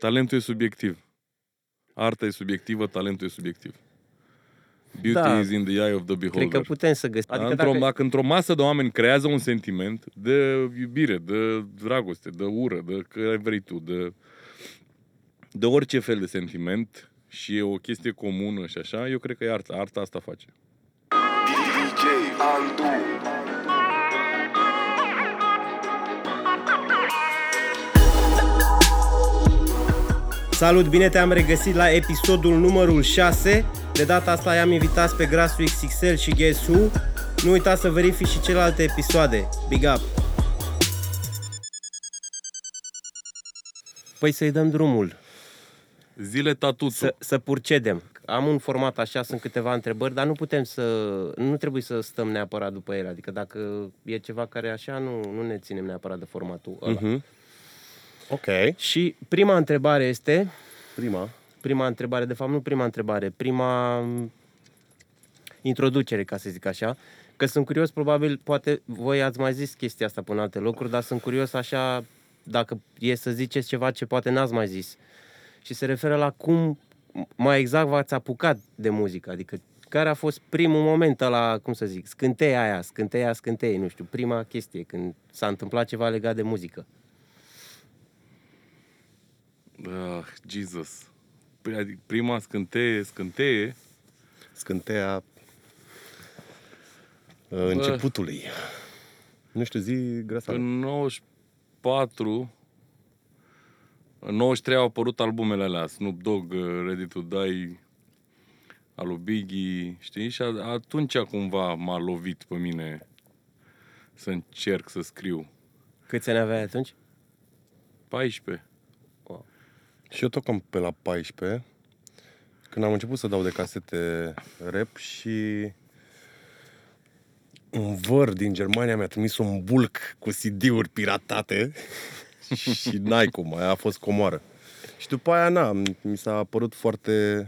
Talentul e subiectiv. Arta e subiectivă, talentul e subiectiv. Beauty Da. is in the eye of the beholder. Cred că putem să găsim. Adică Adică într-o, dacă... dacă într-o masă de oameni creează un sentiment de iubire, de dragoste, de ură, de care vrei tu, de, de orice fel de sentiment și e o chestie comună și așa, eu cred că e arta. Arta asta face. DJ Andu Salut, bine te-am regăsit la episodul numărul 6. De data asta i-am invitat pe Grasul XXL și Guess Who. Nu uita să verifici și celelalte episoade. Big up! Păi să-i dăm drumul, Zile tatutu. să, să purcedem. Am un format așa, sunt câteva întrebări, dar nu putem să... Nu trebuie să stăm neapărat după ele. Adică dacă e ceva care așa, nu, nu ne ținem neapărat de formatul ăla. Mhm. Ok. Și prima întrebare este... Prima. prima întrebare, de fapt nu prima întrebare, prima m, introducere, ca să zic așa, că sunt curios, probabil, poate voi ați mai zis chestia asta până în alte locuri, dar sunt curios așa, dacă e să ziceți ceva ce poate n-ați mai zis. Și se referă la cum mai exact v-ați apucat de muzică, adică care a fost primul moment ăla, cum să zic, scânteia aia, scânteia, scânteie, nu știu, prima chestie, când s-a întâmplat ceva legat de muzică. Ah, Jesus. Păi, adică Prima scânteie, scânteie, Scânteia uh, începutului. Nu știu, zi grăsa. în 94, în 93 au apărut albumele alea, Snoop Dogg, uh, Ready to Die, al lui Biggie, știi? Și a- atunci cumva m-a lovit pe mine să încerc să scriu. Câți ani aveai atunci? 14. Și eu tocam pe la 14, când am început să dau de casete rap și un văr din Germania mi-a trimis un bulk cu CD-uri piratate și n-ai cum, aia a fost comoară. Și după aia, na, mi s-a părut foarte...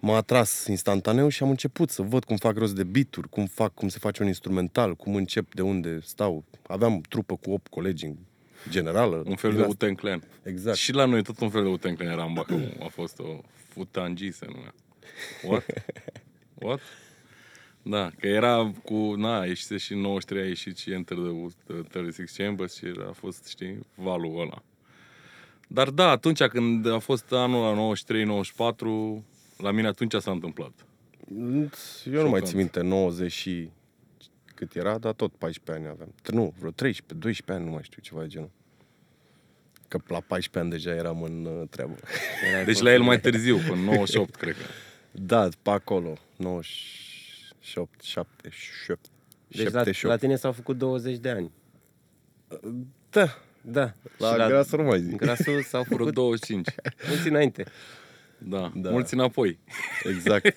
M-a atras instantaneu și am început să văd cum fac rost de bituri, cum fac, cum se face un instrumental, cum încep, de unde stau. Aveam trupă cu 8 colegi în generală. Un fel Din de asta. Uten Clan. Exact. Și la noi tot un fel de Uten Clan era în Bacău. A fost o futangi se numea. What? What? Da, că era cu, na, ieșise și în 93 a ieșit și Enter the 36 Chambers și a fost, știi, valul ăla. Dar da, atunci când a fost anul la 93-94, la mine atunci s-a întâmplat. Eu nu mai Șocant. țin minte, 90 și cât era, dar tot 14 ani aveam. Nu, vreo 13, 12 ani, nu mai știu, ceva de genul. Că la 14 ani deja eram în uh, treabă. Erai Deci pe- la el mai târziu, până 98, cred că. Da, pe acolo, 98, 78, Deci la, 78. la tine s-au făcut 20 de ani. Da, Da. la, și la grasă nu mai zic. grasul s-au Vreo făcut 25. mulți înainte. Da, Da. da. mulți înapoi. Exact.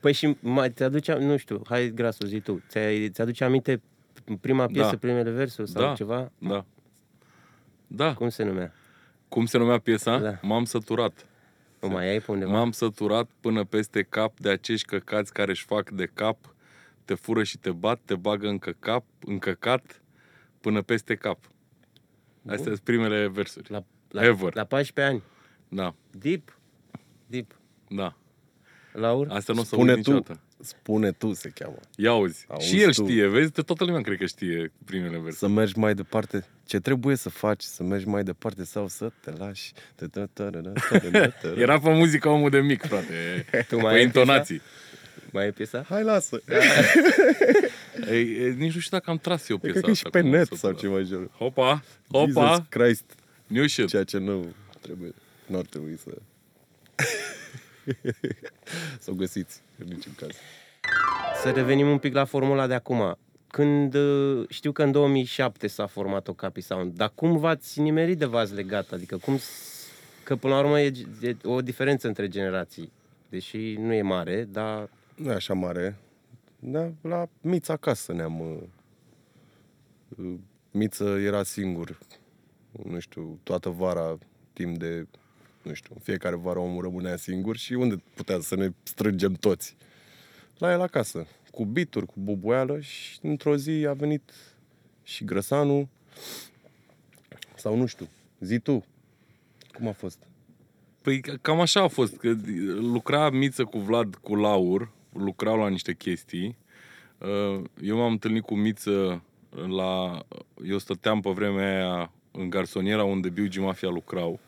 Păi și mai ți-aduce, nu știu, hai grasul, zi tu, ți ți-aduce aminte prima piesă, Da. primele versuri sau Da. ceva? Da. Da. Cum se numea? Cum se numea piesa? Da. M-am săturat. O mai ai pe undeva? M-am săturat până peste cap de acești căcați care își fac de cap, te fură și te bat, te bagă în căcap, în căcat, până peste cap. Astea sunt primele versuri. La, la, Ever. la 14 ani. Da, Deep? Deep. da. Laur? Asta nu o să Spune uit tu, niciodată. spune tu se cheamă. Ia auzi. Auzi și el tu. știe, vezi? De toată lumea cred că știe primele versuri. Să mergi mai departe. Ce trebuie să faci? Să mergi mai departe sau să te lași? Era pe muzică omul de mic, frate. Tu Cu mai ai intonații. Mai e piesa? Hai, lasă! Ei, ei, nici nu știu dacă am tras eu piesa Cred că e și asta pe cu net săturat. sau ceva de genul. Hopa, Jesus hopa, Christ, new shit. ceea ce nu trebuie, nu ar trebui să... să o găsiți în niciun caz. Să revenim un pic la formula de acum. Când uh, știu că în 2007 s-a format o Capi Sound, dar cum v-ați nimerit de v-ați legat? Adică cum s- că până la urmă e, e o diferență între generații. Deși nu e mare, dar Nu e așa mare, dar la Mița acasă ne-am... uh, uh, Miță era singur, nu știu, toată vara, timp de, nu știu, în fiecare vară omul rămânea singur și unde putea să ne strângem toți? La el acasă, cu bituri, cu bubuială și într-o zi a venit și Grăsanu, sau nu știu, zi tu, Cum a fost? Păi ca- cam așa a fost, că lucra Miță cu Vlad cu Laur, lucrau la niște chestii. Uh, Eu m-am întâlnit cu Miță la... Eu stăteam pe vremea aia în garsoniera unde Biugi Mafia lucrau.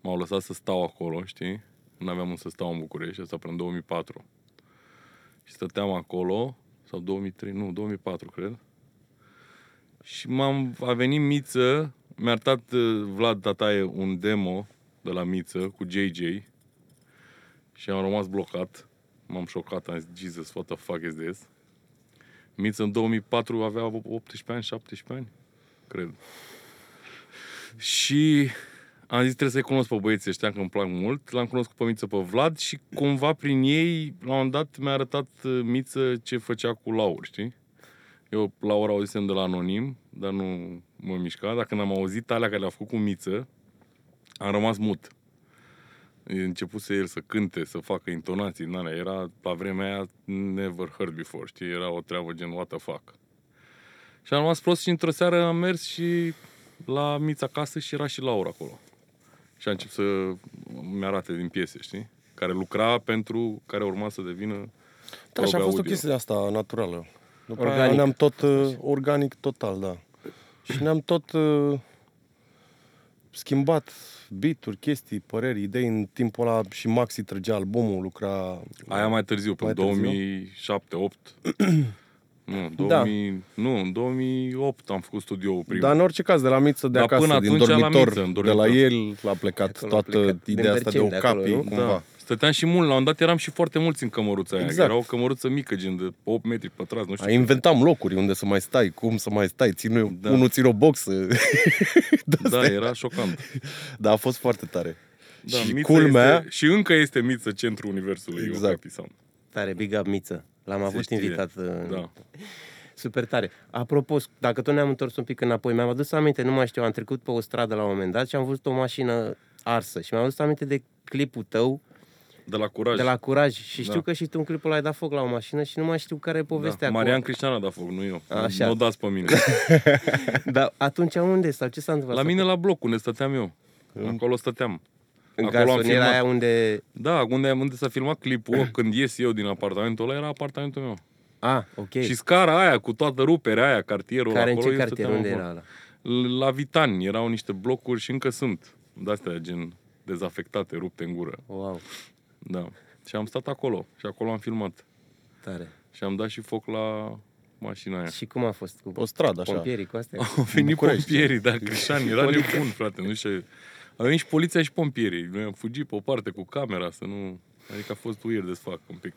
M-au lăsat să stau acolo, știi? Nu aveam unde să stau în București, asta până în 2004. Și stăteam acolo, sau 2003, nu, 2004, cred. Și m-am, a venit Miță, mi-a arătat uh, Vlad Tataie un demo de la Miță cu JJ și am rămas blocat. M-am șocat, am zis, Jesus, what the fuck is this? Miță în 2004 avea 18 ani, 17 ani, cred. Și am zis, trebuie să-i cunosc pe băieții ăștia, că îmi plac mult. L-am cunoscut pe Miță pe Vlad și cumva prin ei, la un moment dat, mi-a arătat uh, Miță ce făcea cu Laur, știi? Eu Laura auzisem de la Anonim, dar nu mă mișca. Dacă n-am auzit alea care le-a făcut cu Miță, am rămas mut. Începuse el să cânte, să facă intonații din alea. Era, la vremea aia, never heard before, știi? Era o treabă gen what the fuck. Și am rămas prost și într-o seară am mers și la Mița acasă și era și Laura acolo și a început să mi-arate din piese, știi? Care lucra pentru care urma să devină Da, și a fost audio. o chestie de asta naturală. După organic. aia ne-am tot, uh, organic total, da. și ne-am tot uh, schimbat bituri, chestii, păreri, idei în timpul ăla și Maxi trăgea albumul, lucra... Aia mai târziu, pe 2007-2008. Nu, 2000, da. nu, în da. 2008 am făcut studioul primul. Dar în orice caz, de la Miță de Dar acasă, până din dormitor, la miță, în dormitor, de la el a plecat l-a toată plecat. ideea asta de o capi, cumva. Da. Stăteam și mult, la un dat eram și foarte mulți în cămăruța aia. Exact. Era o cămăruță mică, gen de 8 metri pătrați, nu știu. A, inventam locuri unde să mai stai, cum să mai stai, ține, da. unul ține o boxă. da, era șocant. Da, a fost foarte tare. Da, și Miță culmea... Este, și încă este Miță centrul universului. Exact. Tare, big up Miță. L-am avut știe. invitat. uh, Da. Super tare. Apropo, dacă tot ne-am întors un pic înapoi, mi-am adus aminte, nu mai știu, am trecut pe o stradă la un moment dat și am văzut o mașină arsă și mi-am adus aminte de clipul tău De la Curaj. de la Curaj și știu Da. că și tu în clipul ăla ai dat foc la o mașină și nu mai știu care e povestea da. cu... Marian Cristian a dat foc, nu eu. Așa. Nu o dați pe mine. Dar atunci unde sau ce s-a întâmplat? la mine la bloc, unde stăteam eu. Acolo stăteam. În acolo am garsoniera filmat. aia unde... Da, unde, unde s-a filmat clipul, când ies eu din apartamentul ăla, era apartamentul meu. Ah, ok. Și scara aia, cu toată ruperea aia, cartierul care în acolo, ce eu cartier? stăteam Unde acolo. era ăla? La Vitani erau niște blocuri și încă sunt. De-astea, gen dezafectate, rupte în gură. Wow, Da. Și am stat acolo și acolo am filmat. tare. Și am dat și foc la mașina aia. Și cum a fost cu Pe o stradă, așa. pompierii cu astea? Au venit București. pompierii, da, Crișan, era nebun, frate, nu știu. Au venit și poliția și pompierii. Noi am fugit pe o parte cu camera să nu... Adică a fost weird de fac un pic.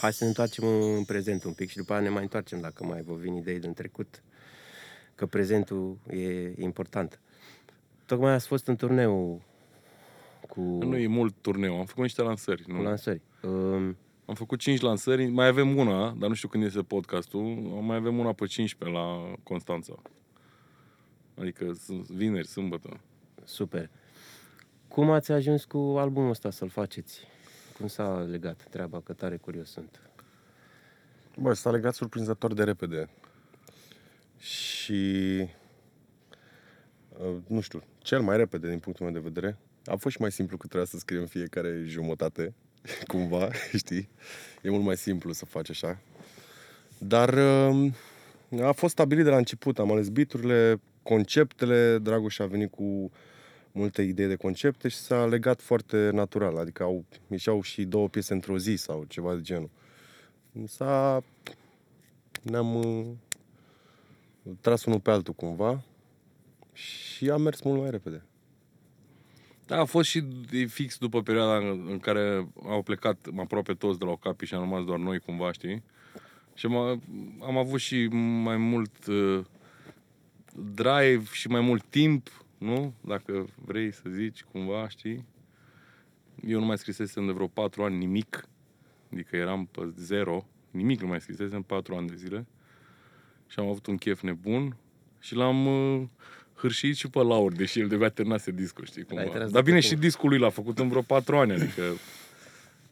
Hai să ne întoarcem în prezent un pic și după aia ne mai întoarcem dacă mai vă vin idei din trecut. Că prezentul e important. Tocmai ați fost în turneu cu, Nu e mult turneu, am făcut niște lansări. cu Nu? lansări. Um, Am făcut 5 lansări, mai avem una, dar nu știu când este podcastul, mai avem una pe 15 la Constanța. Adică sunt vineri, sâmbătă. super. Cum ați ajuns cu albumul ăsta să-l faceți? Cum s-a legat treaba? Că tare curios sunt. Bă, s-a legat surprinzător de repede. Și... uh, Nu știu, cel mai repede din punctul meu de vedere. A fost și mai simplu că trebuia să scriem fiecare jumătate, cumva, știi? E mult mai simplu să faci așa. Dar um, a fost stabilit de la început. Am ales biturile, conceptele. Dragoș a venit cu multe idei de concepte și s-a legat foarte natural. Adică au, ieșeau și două piese într-o zi sau ceva de genul. S-a... Ne-am uh, tras unul pe altul cumva și a mers mult mai repede. Da, a fost și de- fix după perioada în în care au plecat aproape toți de la Ocapi și am rămas doar noi cumva, știi? Și am, am avut și mai mult uh, drive și mai mult timp, nu? Dacă vrei să zici cumva, știi? Eu nu mai scrisesem de vreo patru ani nimic, adică eram pe zero, nimic nu mai scrisesem patru ani de zile și am avut un chef nebun și l-am uh, hârșit și pe Laur, deși el de terminase discul, știi L-ai cumva. tras Dar de bine, pe și discul lui l-a făcut în vreo patru ani, adică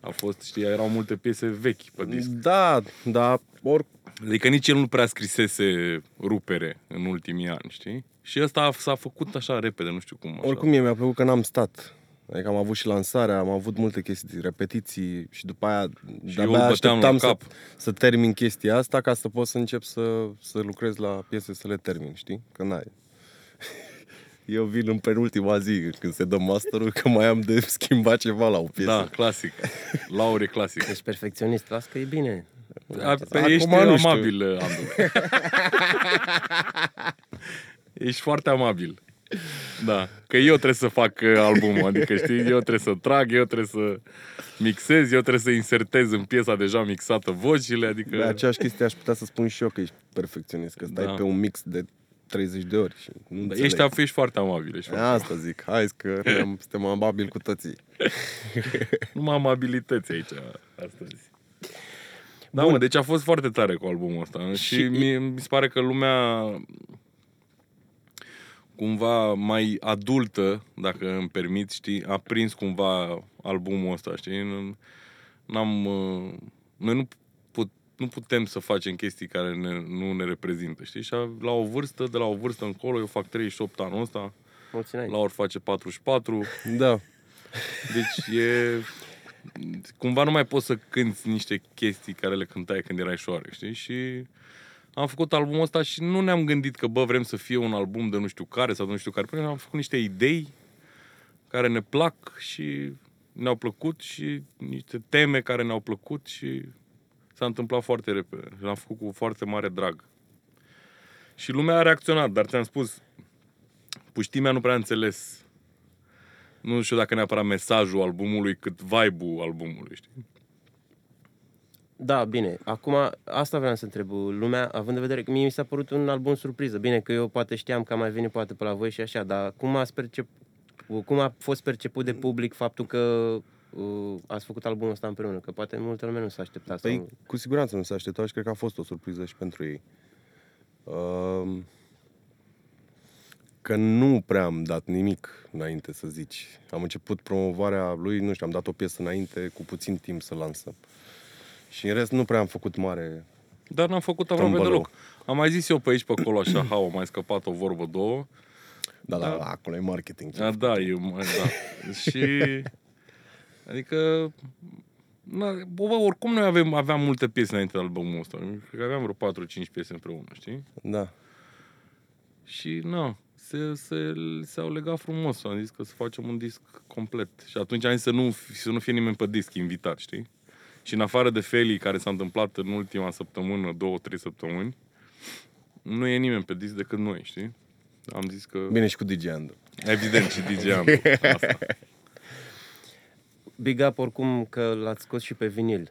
a fost, știi, erau multe piese vechi pe disc. Da, da, or, Adică nici el nu prea scrisese rupere în ultimii ani, știi? Și ăsta s-a făcut așa repede, nu știu cum. Așa. Oricum mie mi-a plăcut că n-am stat. Adică am avut și lansarea, am avut multe chestii, repetiții și după aia Și eu îl de-abia băteam la așteptam să, cap. să termin chestia asta ca să pot să încep să, să lucrez la piese să le termin, știi? Că n-ai. Eu vin în penultima zi când se dă masterul că mai am de schimbat ceva la o piesă. Da, clasic. Laure clasic. Ești perfecționist, las că e bine. A, pe, Acum ești nu știu. amabil, Andu. ești foarte amabil. Da, că eu trebuie să fac uh, albumul, adică știi, eu trebuie să trag, eu trebuie să mixez, eu trebuie să insertez în piesa deja mixată vocile, adică... De aceeași chestie aș putea să spun și eu că ești perfecționist, că stai Da. pe un mix de 30 de ori și nu Da, înțeleg. ești, ești foarte amabil, ești foarte Asta zic, hai că am, suntem amabili cu toții. Numai amabilități aici astăzi. Da, mă, deci a fost foarte tare cu albumul ăsta și, Și- mi, mi se pare că lumea cumva mai adultă, dacă îmi permit, știi, a prins cumva albumul ăsta, știi? Nu- N-am, uh, noi nu, put, nu putem să facem chestii care ne, nu ne reprezintă, știi? Și a- la o vârstă, de la o vârstă încolo, eu fac 38 anul ăsta, Mulțumesc. Laur face 44, Da. deci e... Cumva nu mai poți să cânti niște chestii care le cântai când erai șoare, știi? Și am făcut albumul ăsta și nu ne-am gândit că, bă, vrem să fie un album de nu știu care sau de nu știu care. Până am făcut niște idei care ne plac și ne-au plăcut și niște teme care ne-au plăcut și s-a întâmplat foarte repede. L-am făcut cu foarte mare drag. Și lumea a reacționat, dar ți-am spus, puștimea nu prea a înțeles nu știu dacă neapărat mesajul albumului, cât vibe-ul albumului, știi? Da, bine. Acum, asta vreau să întreb lumea, având în vedere că mie mi s-a părut un album surpriză. Bine că eu poate știam că am mai venit poate pe la voi și așa, dar cum, ați percep... cum a fost perceput de public faptul că uh, ați făcut albumul ăsta împreună? Că poate multă lume nu s-a așteptat. Păi, Sau... cu siguranță nu se așteptau și cred că a fost o surpriză și pentru ei. Um, că nu prea am dat nimic înainte, să zici. Am început promovarea lui, nu știu, am dat o piesă înainte, cu puțin timp să lansăm. Și în rest nu prea am făcut mare... Dar n-am făcut aproape Tombălău. deloc. Am mai zis eu pe aici, pe acolo, așa, ha, au mai scăpat o vorbă, două. Da, da, acolo e marketing. A, da, eu, mai- da. Și, adică, na, bă, bă, oricum noi avem, aveam multe piese înainte de albumul ăsta. Cred că aveam vreo 4-5 piese împreună, știi? Da. Și, na, se, se, se-au legat frumos. Am zis că să facem un disc complet. Și atunci am zis să nu, să nu fie nimeni pe disc invitat, știi? Și în afară de Feli, care s-a întâmplat în ultima săptămână, două, trei săptămâni, nu e nimeni pe disc decât noi, știi? Am zis că... Bine și cu DJ Andu. Evident, și DJ Andu. Asta. Big up oricum că l-ați scos și pe vinil.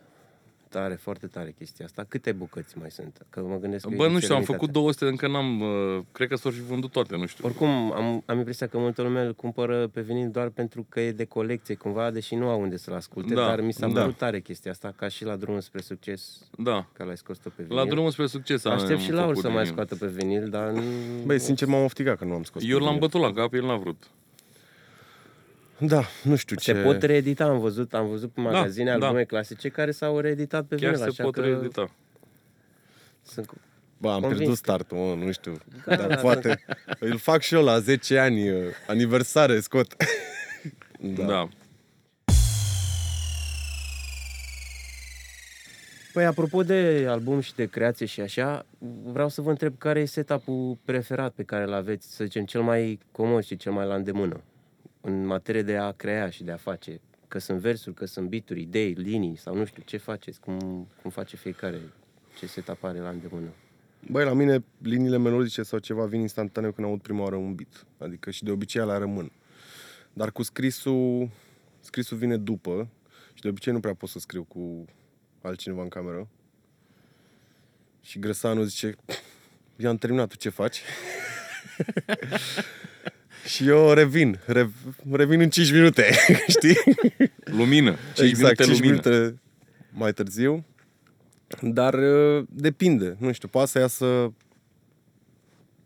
Tare, foarte tare chestia asta. Câte bucăți mai sunt? Că mă gândesc că Bă, e nu știu, am limitate. făcut 200, încă n-am... uh, Cred că s-au și vândut toate, nu știu. Oricum, am, am impresia că multă lume îl cumpără pe vinil doar pentru că e de colecție cumva, deși nu au unde să-l asculte, Da, dar mi s-a da. părut tare chestia asta, ca și la drumul spre succes, Da. că l-ai scos tot pe vinil. La drumul spre succes am Aștept și Laur făcut să mai vinil. scoată pe vinil, dar nu... Băi, sincer m-am ofticat că nu am scos. Eu pe l-am vinil. bătut la cap, el n-a vrut. Da, nu știu Se ce... pot reedita, am văzut, am văzut pe magazine da. albume clasice care s-au reeditat pe Chiar vinil, se așa pot că reedita. sunt cu- Bă, am Convins pierdut că- startul, mă, nu știu. Da, Dar da, poate îl fac și eu la 10 ani, uh, aniversare, scot. Da. da. Păi, apropo de album și de creație și așa, vreau să vă întreb care e setup-ul preferat pe care îl aveți, să zicem, cel mai comod și cel mai la îndemână în materie de a crea și de a face. Că sunt versuri, că sunt bituri, idei, linii sau nu știu, ce faceți, cum, cum face fiecare, ce setup are la îndemână. Băi, la mine liniile melodice sau ceva vin instantaneu când aud prima oară un beat. Adică și de obicei la rămân. Dar cu scrisul, scrisul vine după și de obicei nu prea pot să scriu cu altcineva în cameră. Și Grăsanu zice, eu am terminat, tu ce faci? și eu revin, rev, revin în 5 minute, știi? Lumină. 5 exact, minute 5 lumină. minute mai târziu. Dar uh, depinde, nu știu, poate să iasă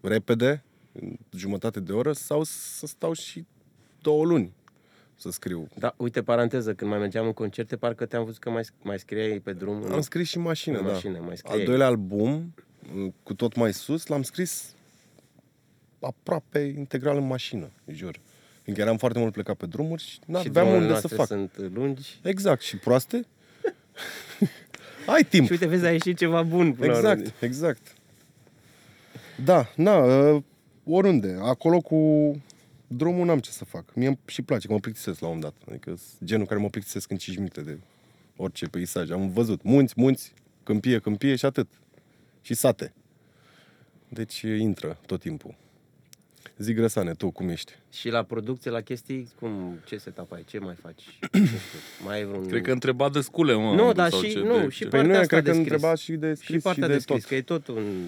repede, în jumătate de oră, sau să stau și două luni să scriu. Da, uite, paranteză, când mai mergeam în concerte, parcă te-am văzut că mai, mai scriai pe drum. Am scris și în mașină, În da. mașină, mai Al scriei. doilea album, m, cu tot mai sus, l-am scris aproape integral în mașină, jur. Fiindcă eram foarte mult plecat pe drumuri și și n-aveam drumurile unde să noastre fac. sunt lungi. Exact, și proaste? Ai timp. Și uite, vezi, a ieșit ceva bun. Până la urmă. Exact, exact. Da, na, uh, oriunde. Acolo cu drumul n-am ce să fac. Mie îmi și place, că mă plictisesc la un moment dat. Adică sunt genul care mă plictisesc în 5 minute de orice peisaj. Am văzut munți, munți, câmpie, câmpie și atât. Și sate. Deci intră tot timpul. Zic Grăsane, tu cum ești? Și la producție, la chestii, cum, ce setup ai, ce mai faci? Nu știu, mai ai vreun... Cred că întreba de scule, mă. Nu, Andu, dar sau și- ce nu, de- și ce- Partea Păi nu, asta cred de că scris. întreba și de scris și partea și de, de, scris, tot. că e tot un...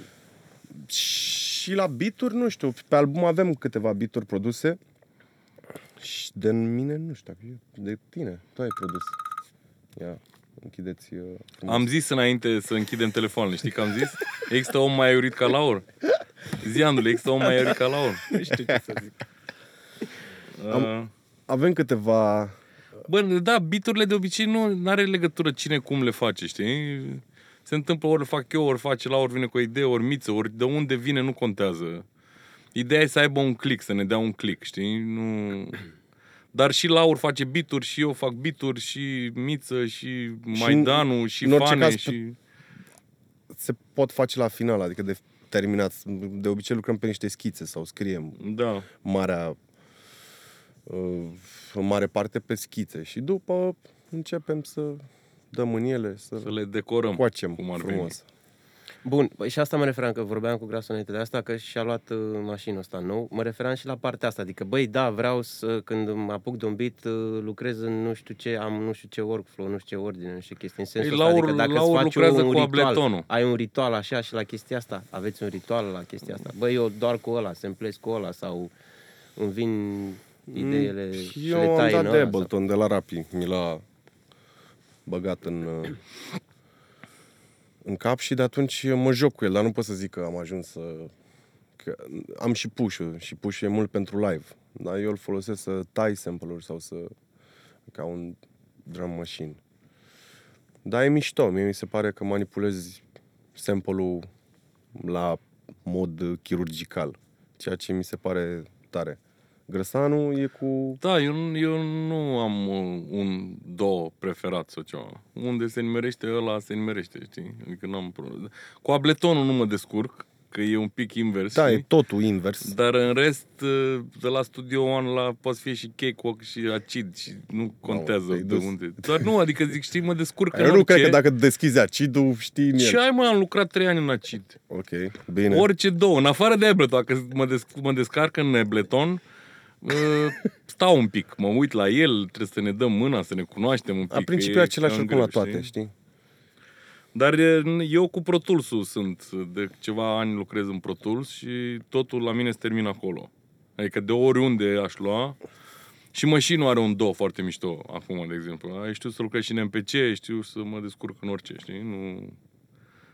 Și la bituri, nu știu, pe album avem câteva bituri produse. Și de mine, nu știu, dacă e de tine, tu ai produs. Ia, închideți uh, frumos. Am zis înainte să închidem telefoanele, știi că am zis? Există om mai urit ca Laur? Zi, Andule, există om mai urit ca Laur? Nu știu ce să zic. Uh, Avem câteva... Bă, da, biturile de obicei nu are legătură cine cum le face, știi? Se întâmplă ori le fac eu, ori face la ori vine cu o idee, ori miță, ori de unde vine, nu contează. Ideea e să aibă un click, să ne dea un click, știi? Nu... Dar și Laur face bituri, și eu fac bituri, și Miță, și Maidanu, și în orice Fane, caz, și... Se pot face la final, adică de terminat. De obicei lucrăm pe niște schițe sau scriem Da. marea... Uh, în mare parte pe schițe. Și după începem să dăm în ele, să, Să le decorăm coacem cum ar frumos. Bun, păi și asta mă referam, că vorbeam cu Grasul înainte de asta, că și-a luat uh, mașina asta nou. Mă referam și la partea asta, adică, băi, da, vreau să, când mă apuc de un beat, uh, lucrez în nu știu ce, am nu știu ce workflow, nu știu ce ordine, nu știu ce chestii. În sensul Ei, ăsta, Laur- adică dacă Laur îți faci lucrează un cu ritual, abletonul. ai un ritual așa și la chestia asta, aveți un ritual la chestia asta. Băi, eu doar cu ăla, semplez cu ăla sau îmi vin ideile și le Mm, Eu am tai dat în de ăla, Ableton de la Rapi. Mi l-a băgat în, uh, în cap și de atunci mă joc cu el, dar nu pot să zic că am ajuns să... Că am și push și push e mult pentru live. Dar eu îl folosesc să tai sample-uri sau să... ca un drum machine. Dar e mișto. Mie mi se pare că manipulezi sample-ul la mod chirurgical. Ceea ce mi se pare tare. Grăsanu e cu... Da, eu, nu- eu nu am uh, un do preferat sau ceva. Unde se nimerește ăla, se nimerește, știi? Adică n-am probleme. Cu abletonul nu mă descurc, că e un pic invers, Da, știi? e totul invers. Dar în rest, uh, de la Studio One la poate fi și cakewalk și acid și nu contează te-ai de dus. unde. Dar nu, adică zic, știi, mă descurc în Eu nu orice. cred că dacă deschizi acidul, știi în Și el. ai, mă, am lucrat trei ani în acid. Ok, bine. Orice două, în afară de Ableton, dacă mă, desc- mă descarc în Ableton, uh, stau un pic, mă uit la el, trebuie să ne dăm mâna, să ne cunoaștem un pic. A că principiu e același cam lucru la greu, toate, știi? Dar e, eu cu Pro Tools-ul sunt, de ceva ani lucrez în Pro Tools și totul la mine se termină acolo. Adică de oriunde aș lua, și mașinul are un do foarte mișto, acum, de exemplu. Ai știu să lucrez și în MPC, știu să mă descurc în orice, știi? Nu...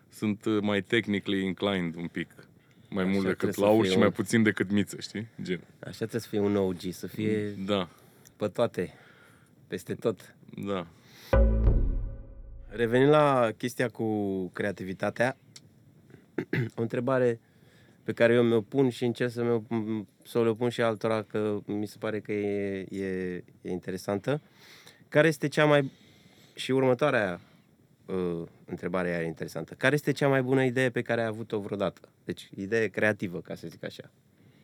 Sunt uh, mai technically inclined un pic. Mai Așa mult decât trebuie să Laur fie și un- mai puțin decât Miță, știi? Gen. Așa trebuie să fie un OG, să fie Da, pe toate, peste tot. da. Revenind la chestia cu creativitatea, o întrebare pe care eu mi-o pun și încerc să, mi-o, să o pun și altora, că mi se pare că e, e, e interesantă. Care este cea mai... Și următoarea uh, întrebare aia e interesantă. Care este cea mai bună idee pe care ai avut-o vreodată? Deci, idee creativă, ca să zic așa.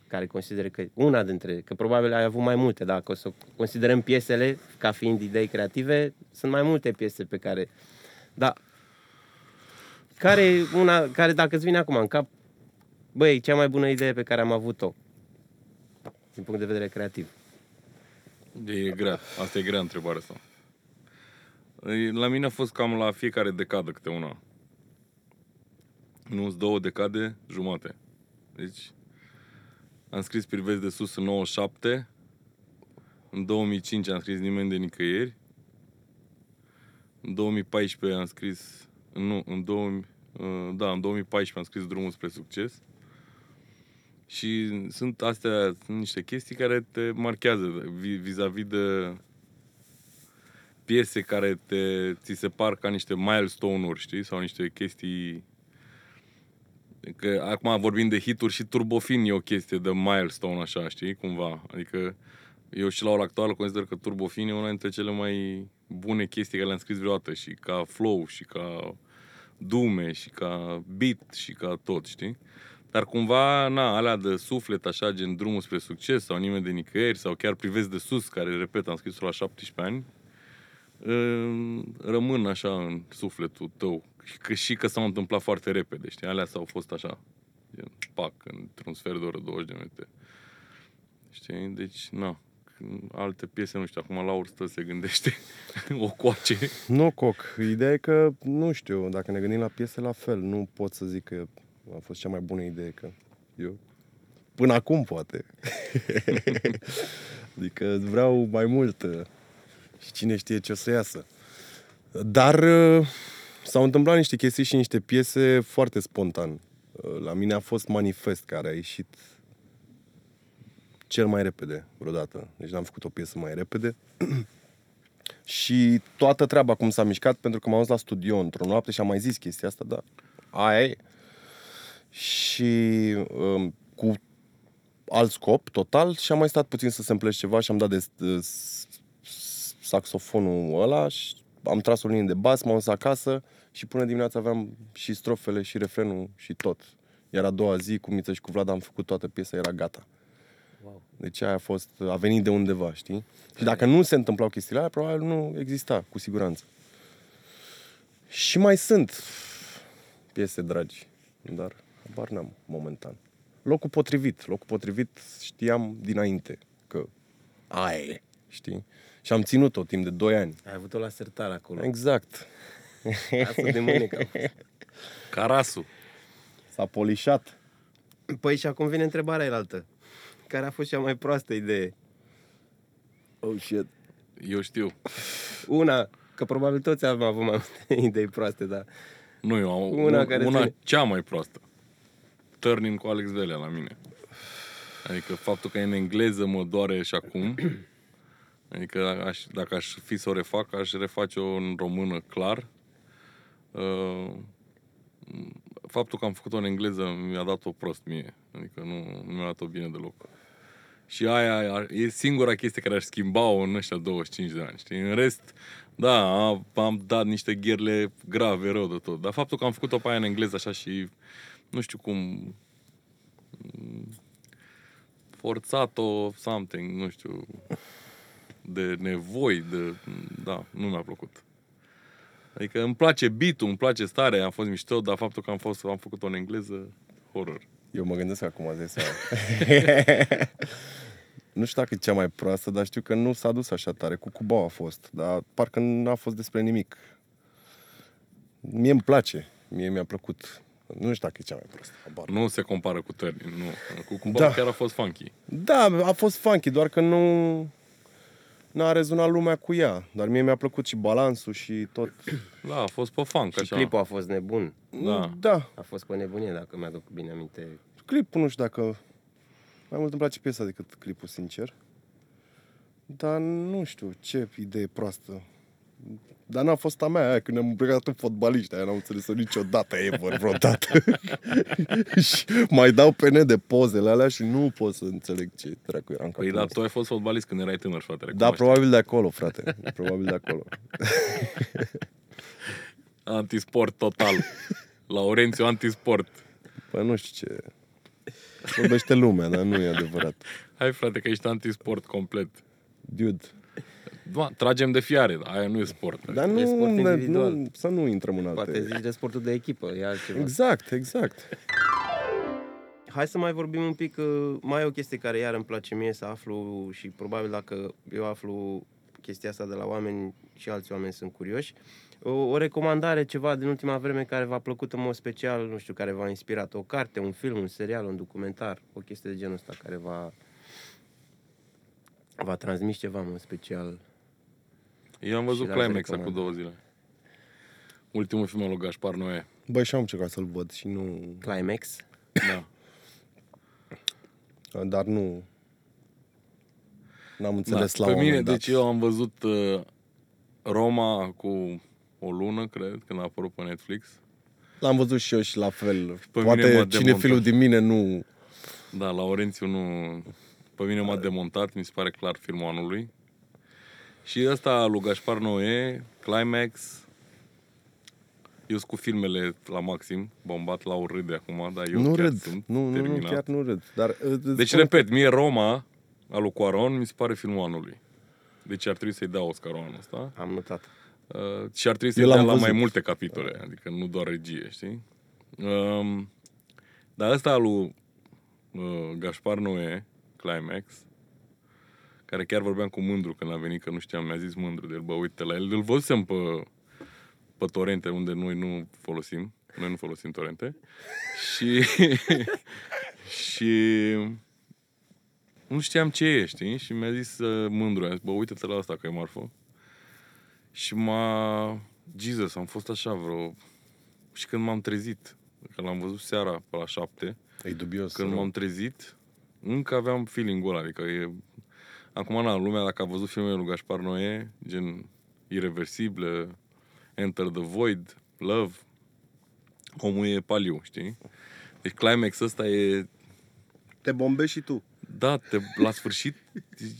Care consider că una dintre... Că probabil ai avut mai multe, dacă o să considerăm piesele ca fiind idei creative, sunt mai multe piese pe care... Da. Care e una... Care dacă îți vine acum în cap, băi, cea mai bună idee pe care am avut-o din punct de vedere creativ. E grea. Asta e grea întrebarea asta. E, La mine a fost cam la fiecare decadă câte una. Nu, două decade, jumate. Deci, am scris Privezi de sus în 97, în 2005 am scris Nimeni de nicăieri, în 2014 am scris, nu, în 2000, uh, da, în 2014 am scris Drumul spre succes Și sunt astea, sunt niște chestii care te marchează vi- vis-a-vis de piese care te, ți se par ca niște milestone-uri, știi? Sau niște chestii... Că acum vorbim de hituri și Turbofin e o chestie de milestone, așa, știi? Cumva. Adică eu și la ora actuală consider că Turbofin e una dintre cele mai bune chestii care le-am scris vreodată și ca flow și ca dume și ca beat și ca tot, știi? Dar cumva, na, alea de suflet, așa, gen drumul spre succes sau nimeni de nicăieri sau chiar privesc de sus, care, repet, am scris-o la 17 ani, uh, rămân așa în sufletul tău. Și că, și că s-au întâmplat foarte repede, știi? Alea s-au fost așa, gen, pac, într-un sfert de oră, 20 de minute. Știi? Deci, na, alte piese, nu știu, acum Laur stă se gândește o coace. Nu, Coc. Ideea e că, nu știu, dacă ne gândim la piese, la fel. Nu pot să zic că a fost cea mai bună idee, că eu... Până acum, poate. adică vreau mai mult uh, și cine știe ce o să iasă. Dar uh, s-au întâmplat niște chestii și niște piese foarte spontan. Uh, La mine a fost Manifest, care a ieșit cel mai repede vreodată. Deci n-am făcut o piesă mai repede. și toată treaba cum s-a mișcat, pentru că m-am dus la studio într-o noapte și am mai zis chestia asta, dar aia e. Și um, cu alt scop, total, și am mai stat puțin să se împleci ceva și am dat de, de s- s- saxofonul ăla și am tras o linie de bas, m-am dus acasă și până dimineața aveam și strofele și refrenul și tot. Iar a doua zi, cu Miță și cu Vlad, am făcut toată piesa, era gata. Wow. Deci aia a fost, a venit de undeva, știi? Și dacă nu se întâmplau chestiile alea, probabil nu exista, cu siguranță. Și mai sunt piese dragi, dar habar n-am momentan. Locul potrivit, locul potrivit știam dinainte că aia e, știi? Și am ținut-o timp de 2 ani. Ai avut-o la sertar acolo. Exact. Asta de mânecă. a fost. Carasu. S-a polișat. Păi și acum vine întrebarea elaltă. Care a fost cea mai proastă idee? Oh, shit. Eu știu. Una, că probabil toți am avut mai multe idei proaste, dar Nu, eu am Una una, care una ține. cea mai proastă. Turning cu Alex Velea la mine. Adică faptul că e în engleză mă doare și acum. Adică aș, dacă aș fi să o refac, aș reface-o în română clar. Uh, faptul că am făcut-o în engleză mi-a dat-o prost mie. Adică nu, nu mi-a dat-o bine deloc. Și aia ar- e singura chestie care aș schimba-o în ăștia 25 de ani, știi? În rest, da, am, am dat niște gherle grave rău de tot. Dar faptul că am făcut-o pe aia în engleză așa și, nu știu cum, m, forțat-o something, nu știu, de nevoi, de, da, nu mi-a plăcut. Adică îmi place beat-ul, îmi place starea, a fost mișto, dar faptul că am, fost, am făcut-o în engleză, horror. Eu mă gândesc acum, de seama. nu știu dacă e cea mai proastă, dar știu că nu s-a dus așa tare. Cu Cubau a fost, dar parcă n-a fost despre nimic. Mie îmi place, mie mi-a plăcut. Nu știu dacă e cea mai proastă. habar n-am. Nu se compară cu Turning, nu. Cu Cumba Da. da. chiar a fost funky. Da, a fost funky, doar că nu n-a rezonat lumea cu ea. Dar mie mi-a plăcut și balansul și tot. Da, a fost pe funk, și așa. clipul a fost nebun. Da. Da, A fost pe nebunie, dacă mi-aduc bine aminte. clipul nu știu dacă... Mai mult îmi place piesa decât clipul, sincer. Dar nu știu ce idee proastă. Dar n-a fost a mea aia, când ne-am plecat în fotbaliști, aia n-am înțeles-o niciodată, ever, vreodată. și mai dau pe net de pozele alea și nu pot să înțeleg ce dracu era în Păi capul da, ăsta. tu ai fost fotbalist când erai tânăr, frate. Da, recunoaște. probabil de acolo, frate. Probabil de acolo. Antisport total. Laurențiu antisport. Păi nu știu ce... Vorbește lumea, dar nu e adevărat. Hai, frate, că ești antisport complet. Dude. Da, tragem de fiare, aia nu e sport. Dar nu, E sport ne, individual. nu, să nu intrăm în alte... Poate zici de sportul de echipă, e altceva. Exact, exact. Hai să mai vorbim un pic, uh, mai e o chestie care iar îmi place mie să aflu și probabil dacă eu aflu chestia asta de la oameni și alți oameni sunt curioși. O, o recomandare, ceva din ultima vreme care v-a plăcut în mod special, nu știu, care v-a inspirat, o carte, un film, un serial, un documentar, o chestie de genul ăsta care v-a, v-a transmis ceva în mod special. Eu am văzut Și l-aș Climax acum recomanda. două zile. Ultimul film al lui Gaspar Noé. Băi, și am încercat să-l văd și nu... Climax. Da. Dar nu... N-am înțeles la Da, pe un mine, moment dat. deci eu am văzut uh, Roma cu o lună, cred, când a apărut pe Netflix. L-am văzut și eu și la fel. Pe mine Poate m-a cinefilul demontat. din mine nu... Da, Laurențiu nu... Pe mine m-a demontat, mi se pare clar filmul anului. Și ăsta lui Gaspar Noé, Climax, eu sunt cu filmele la maxim, bombat la o râde acum, dar eu nu chiar râd. sunt Nu, nu, nu, terminat. chiar nu râd. Dar, uh, îți Deci, spun repet, mie Roma, al lui Cuaron, mi se pare filmul anului. Deci ar trebui să-i dea Oscarul anul ăsta. Am notat. Uh, și ar trebui să Eu dea l-am la văzut. mai multe capitole, adică nu doar regie, știi? Um, dar ăsta al lui uh, Gaspar Noé, Climax, care chiar vorbeam cu Mândru când a venit, că nu știam, mi-a zis Mândru de el, bă, uite la el, îl văzusem pe, pe torente, unde noi nu folosim, noi nu folosim torente, și, și nu știam ce e, știi? Și mi-a zis uh, Mândru, a zis, bă, uite-te la asta că e marfă. Și m-a... Jesus, am fost așa vreo... Și când m-am trezit, că l-am văzut seara pe la șapte, E dubios. când rău. m-am trezit, încă aveam feeling-ul ăla, adică e... Acum, na, lumea, dacă a văzut filmele lui Gaspar Noé, gen Irreversible, Enter the Void, Love, omul e paliu, știi? Deci climax ăsta e Te bombești și tu. da, te, la sfârșit,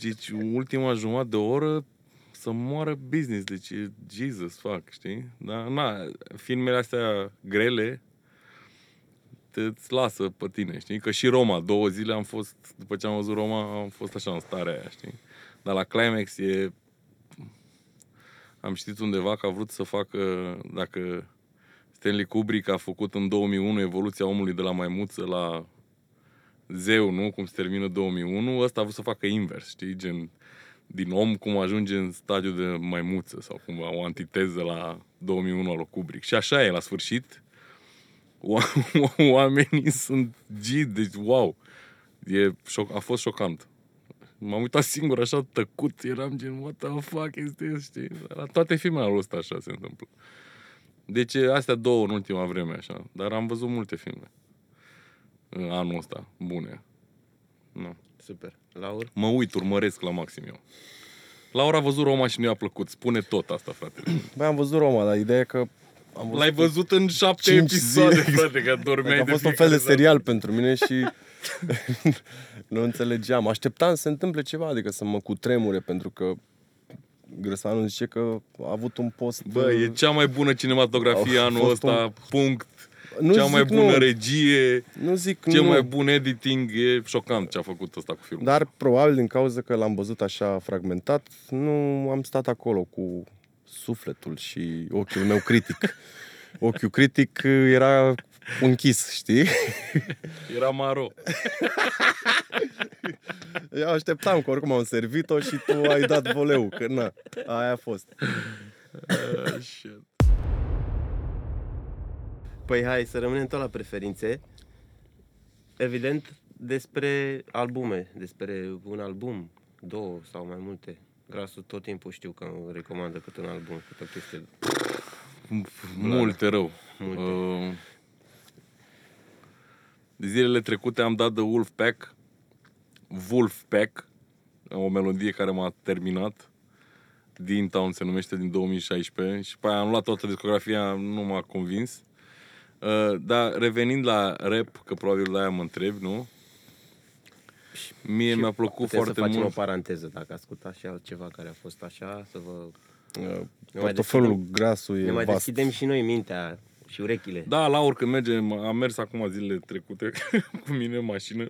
deci ultima jumătate de oră să moară business, deci e Jesus, fuck, știi? Dar, na, filmele astea grele te îți lasă pe tine, știi? Că și Roma, două zile am fost, după ce am văzut Roma, am fost așa în starea aia, știi? Dar la Climax e... Am știut undeva că a vrut să facă, dacă Stanley Kubrick a făcut în 2001 evoluția omului de la maimuță la zeu, nu? Cum se termină 2001, ăsta a vrut să facă invers, știi? Gen, din om cum ajunge în stadiul de maimuță sau cumva o antiteză la 2001 al lui Kubrick. Și așa e, la sfârșit, o- oamenii sunt G, deci wow. E șoc, a fost șocant. M-am uitat singur așa tăcut, eram gen, what the fuck is this, știi? La toate filmele au ăsta așa se întâmplă. Deci astea două în ultima vreme așa, dar am văzut multe filme în anul ăsta, bune. Nu. Super. Laur? Mă uit, urmăresc la maxim eu. Laura a văzut Roma și nu i-a plăcut. Spune tot asta, frate. Băi, am văzut Roma, dar ideea e că am văzut L-ai văzut în șapte Cinci episoade, zile. frate, că dormeai Adică a de fost un fiecare fel de dată. serial pentru mine și nu înțelegeam. Așteptam să se întâmple ceva, adică să mă cutremure, pentru că Grăsanu zice că a avut un post... Bă, e cea mai bună cinematografie Au anul fost ăsta, punct. nu cea zic mai bună nu, regie, Nu zic cel nu, mai bun editing. E șocant ce a făcut ăsta cu filmul. dar probabil din cauza că l-am văzut așa fragmentat, nu am stat acolo cu sufletul și ochiul meu critic. Ochiul critic era închis, știi? Era maro. Eu așteptam că oricum am servit-o și tu ai dat voleu, că na, aia a fost. Ah, shit. Păi hai să rămânem tot la preferințe. Evident, despre albume, despre un album, două sau mai multe. Grasul tot timpul știu că îmi recomandă câte un album, câte o chestie. Multe rău. Multe. Uh, de zilele trecute am dat The Wolfpack, Wolfpack, o melodie care m-a terminat. Din Town se numește din 2016 și pe aia am luat toată discografia, nu m-a convins. Uh, dar revenind la rap, că probabil de aia mă întreb, nu? Mie mi-a plăcut Putem foarte să facem mult. o paranteză dacă ascultați și altceva care a fost așa, să vă... Uh, mai Portofelul deschidem- grasul Ne e mai vast. deschidem și noi mintea și urechile. Da, la oricând mergem, am mers acum zilele trecute cu mine în mașină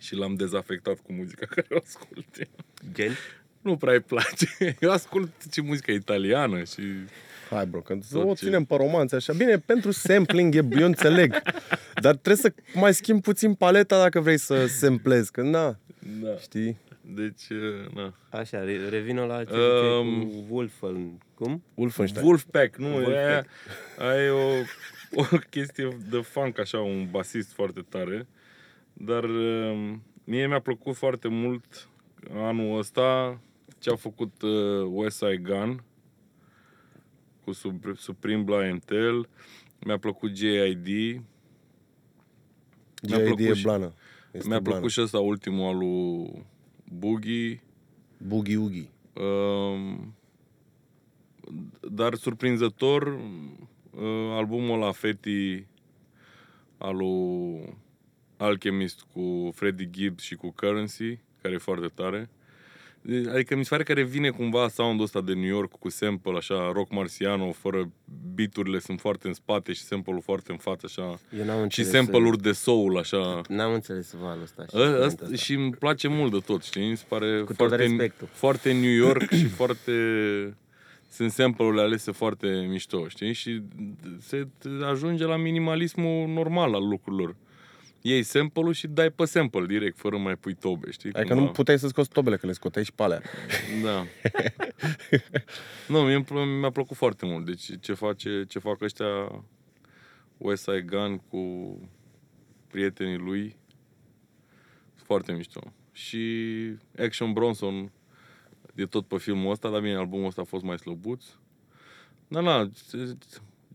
și l-am dezafectat cu muzica care o ascult. eu. Gen? Nu prea îi place. Eu ascult și muzica italiană și... Hai, bro, că să Tot o ce- ținem pe romanțe așa. Bine, pentru sampling, e, eu înțeleg. Dar trebuie să mai schimbi puțin paleta dacă vrei să samplezi, că na, Da. știi? Deci, uh, na. Așa, re- revină la ce Um, um, cu Wolfen. Cum? Wolfenstein. Wolfpack, nu? Wolfpack. Aia, aia e o, o chestie de funk, așa, un basist foarte tare. Dar uh, mie mi-a plăcut foarte mult anul ăsta ce a făcut uh, West Side Gun cu Sub- Supreme Blientel. Mi-a plăcut JID. Mi-a JID plăcut e și- blană. Este Mi-a blană. plăcut și ăsta ultimul al lui Boogie. Boogie Oogie. Um, dar surprinzător, uh, albumul la Feti al lui Alchemist cu Freddie Gibbs și cu Currency, care e foarte tare. Adică mi se pare că revine cumva sound-ul ăsta de New York cu sample, așa, rock marciano, fără beaturile sunt foarte în spate și sample-ul foarte în față, așa. Eu n-am Și înțeles, sample-uri de soul, așa. N-am înțeles valul ăsta. și A, cuvântul asta, ăsta. și îmi place mult de tot, știi? Mi se pare Cu tot foarte, respectul. foarte New York și foarte... Sunt sample-urile alese foarte mișto, știi? Și se ajunge la minimalismul normal al lucrurilor. Iei sample-ul și dai pe sample direct, fără mai pui tobe, știi? Adică Cumva. nu puteai să scoți tobele, că le scoteai și pe alea. Da. nu, mie îmi pl- mi-a plăcut foarte mult. Deci ce, face, ce fac ăștia West Side Gun cu prietenii lui sunt foarte mișto. Și Action Bronson e tot pe filmul ăsta, dar bine, albumul ăsta a fost mai slăbuț. Da, na,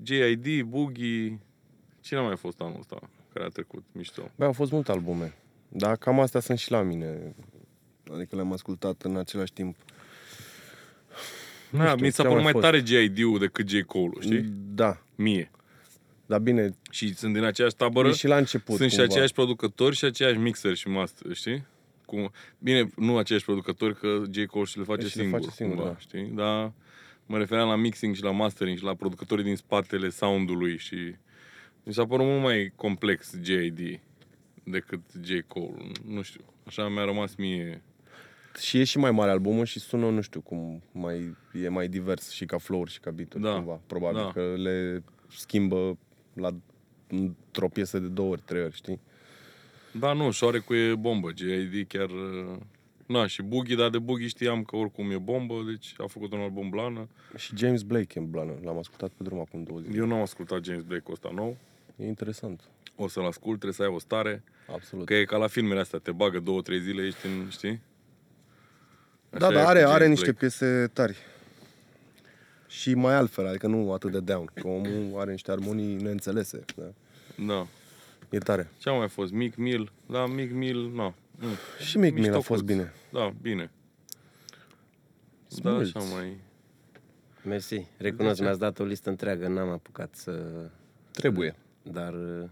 JID, Boogie, cine a mai fost anul ăsta care a trecut mișto? Băi, au fost multe albume. Dar cam astea sunt și la mine. Adică le-am ascultat în același timp. Na, știu, mi s-a ce a părut mai mai fost? tare JID-ul decât J. Cole, știi? Da. Mie. Dar bine, Și sunt din aceeași tabără. e și la început Sunt și cumva. aceiași producători și aceiași mixeri și master, știi? Cum, bine, nu aceiași producători, că J. Cole și le face Și le singur, face singur, cumva, da. știi? Dar mă refeream la mixing și la mastering și la producătorii din spatele soundului și mi s-a părut mult mai complex J.I.D. decât J. Cole. Nu știu, așa mi-a rămas mie... Și e și mai mare albumul și sună, nu știu cum, mai, e mai divers și ca flow și ca beat Da, cumva. Probabil da. că le schimbă la într-o piesă de două ori, trei ori, știi? Da, nu, șoarecul e bombă, J.I.D. chiar... uh, Na, și Boogie, dar de Boogie știam că oricum e bombă, deci a făcut un album blană. Și James Blake e în blană. L-am ascultat pe drum acum două zile. Eu nu am ascultat James Blake-ul ăsta nou, E interesant. o să-l ascult, trebuie să ai o stare. Absolut. Că e ca la filmele astea, te bagă două, trei zile, ești în, știi? da, Așa dar e are, cu are James niște Blake. piese tari. Și mai altfel, adică nu atât de down. Că omul are niște armonii neînțelese. Da. Da. E tare. Ce a mai fost? Mic Mill? Da, Mic Mill, nu. Mm. Și Mic Mill a Miștocuț. fost bine. Da, bine. Sunt Da, mulți. așa mai... Mersi. Recunosc, mi-ați dat o listă întreagă, n-am apucat să... Trebuie. Dar uh,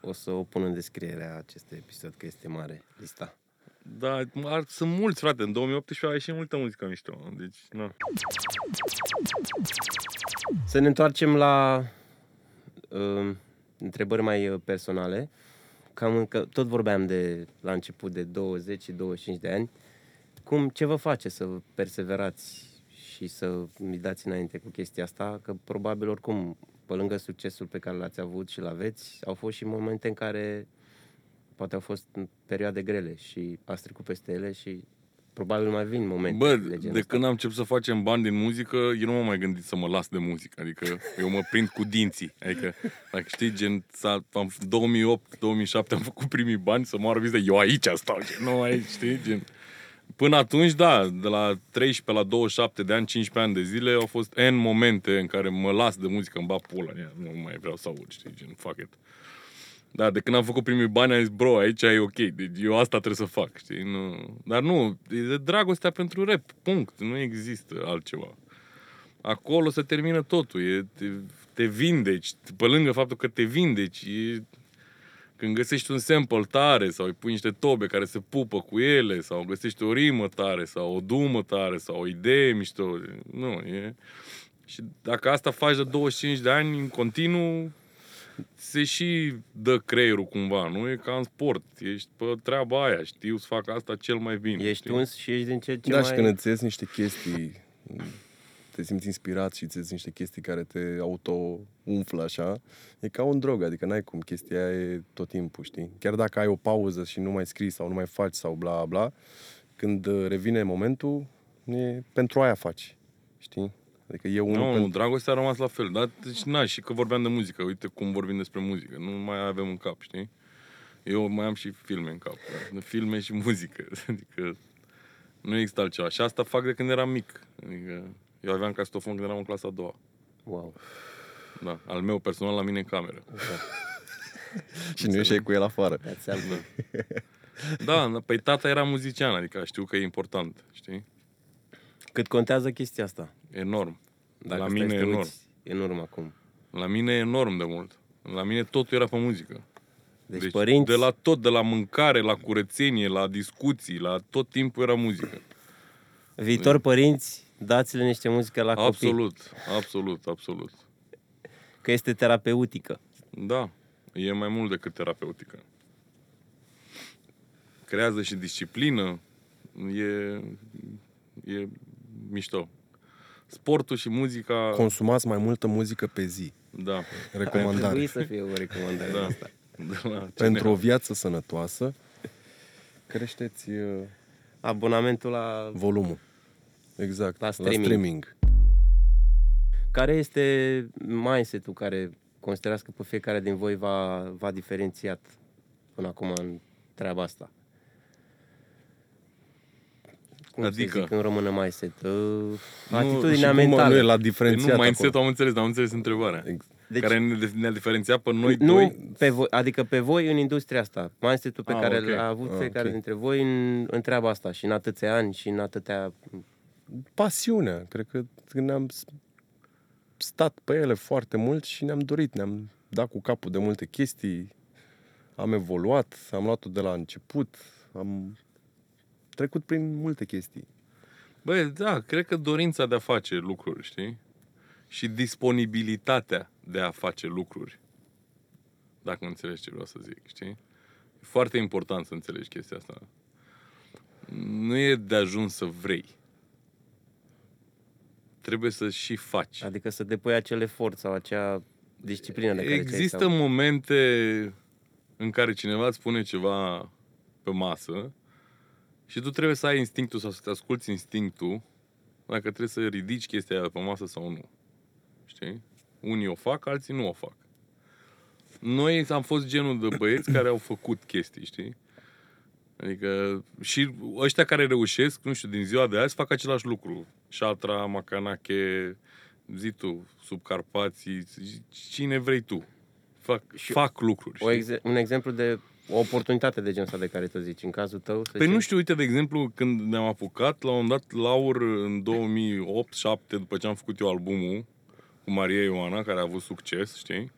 o să o pun în descrierea acestui episod, că este mare lista. Da, ar, sunt mulți, frate. În 2018 a ieșit multă muzică mișto. Deci, na. Să ne întoarcem la uh, întrebări mai uh, personale. Cam încă, tot vorbeam de la început de 20-25 de ani. Cum, ce vă face să perseverați și să mi dați înainte cu chestia asta? Că probabil oricum, pe lângă succesul pe care l-ați avut și l-aveți, au fost și momente în care poate au fost în perioade grele și ați trecut peste ele și probabil mai vin momente Bă, de genul de ăsta. când am început să facem bani din muzică, eu nu m-am mai gândit să mă las de muzică. Adică eu mă prind cu dinții. Adică, dacă știi, gen, s-a, am, 2008-2007 am făcut primii bani să moară viză. Eu aici stau, gen, nu aici, știi? Gen. Până atunci, da, de la 13 la 27 de ani, 15 ani de zile, au fost N momente în care mă las de muzică, îmi bat pula, ia, nu mai vreau să aud, știi, gen, fuck it. Da, de când am făcut primii bani, am zis, bro, aici e ok, deci eu asta trebuie să fac, știi? Nu... Dar nu, e de dragostea pentru rap, punct, nu există altceva. Acolo se termină totul, e, te, te vindeci, pe lângă faptul că te vindeci, e, când găsești un sample tare sau îi pui niște tobe care se pupă cu ele sau găsești o rimă tare sau o dumă tare sau o idee mișto, nu, e... Și dacă asta faci de 25 de ani în continuu, se și dă creierul cumva, nu? E ca în sport, ești pe treaba aia, știu să fac asta cel mai bine. Ești știi? uns și ești din ce, ce da, mai... și când îți ies niște chestii, te simți inspirat și îți ies niște chestii care te auto-umflă așa, e ca un drog, adică n-ai cum, chestia aia e tot timpul, știi? Chiar dacă ai o pauză și nu mai scrii sau nu mai faci sau bla bla, când uh, revine momentul, e, pentru aia faci, știi? Adică e unul Nu, pentru... nu, dragostea a rămas la fel. Dar, deci, na, și că vorbeam de muzică. Uite cum vorbim despre muzică. Nu mai avem în cap, știi? Eu mai am și filme în cap. Da? Filme și muzică. Adică nu există altceva. Și asta fac de când eram mic. Adică eu aveam castofon când eram în clasa a doua. Wow. Da, al meu personal la mine în cameră. și nu ieșeai cu el afară. That's all. Da, păi tata era muzician, adică știu că e important, știi? Cât contează chestia asta? Enorm. Dacă la stai mine să te enorm. uiți, enorm acum. La mine enorm de mult. La mine totul era pe muzică. Deci, părinți, De la tot, de la mâncare, la curățenie, la discuții, la tot timpul era muzică. viitor părinți, dați-le niște muzică la copii. Absolut, absolut, absolut. Că este terapeutică. Da, e mai mult decât terapeutică. Creează și disciplină, e, e mișto. Sportul și muzica, Consumați mai multă muzică pe zi. da, Ar Recomandare. trebui să fie o recomandare da. asta. De la Pentru o CNA. viață sănătoasă, creșteți uh, Abonamentul la... volumul. Exact. La La streaming. streaming. Care este mindset-ul care considerați că pe fiecare din voi va, va diferențiat până acum în treaba asta? Cum Adică? să zic în română mindset? Uh, Nu, atitudinea Și cum, mentală. Nu e la Păi diferențiat nu, mindset acolo. am înțeles, dar am înțeles întrebarea. Ex- Deci- care ne- ne-a diferențiat pe noi nu doi. pe voi, adică pe voi în industria asta. Mindset-ul pe Ah, care ok. l-a avut Ah, fiecare ok. dintre voi în, în treaba asta și în atâția ani și în atâtea... Pasiunea. Cred că ne-am s- stat pe ele foarte mult și ne-am dorit. Ne-am dat cu capul de multe chestii. Am evoluat, am luat-o de la început. Am trecut prin multe chestii. Băi, da, cred că dorința de a face lucruri, știi? Și disponibilitatea de a face lucruri. Dacă înțelegi ce vreau să zic, știi? E foarte important să înțelegi chestia asta. Nu e de ajuns să vrei. Trebuie să și faci. Adică să depui acel efort sau acea disciplină de care ți-ai Există sau- momente în care cineva îți pune ceva pe masă și tu trebuie să ai instinctul sau să te asculti instinctul dacă trebuie să ridici chestia aia pe masă sau nu. Știi? Unii o fac, alții nu o fac. Noi am fost genul de băieți care au făcut chestii, știi? Adică și ăștia care reușesc, nu știu, din ziua de azi fac același lucru. Șatra, Macanache, zi tu, Subcarpații, cine vrei tu. Fac, Și fac lucruri, O știi? exe- un exemplu de o oportunitate de genul ăsta de care tu zici. În cazul tău, să Păi zicem, nu știu, uite, de exemplu, când ne-am apucat, la un moment dat, Laur, în 2008-2007, după ce am făcut eu albumul cu Maria Ioana, care a avut succes, știi?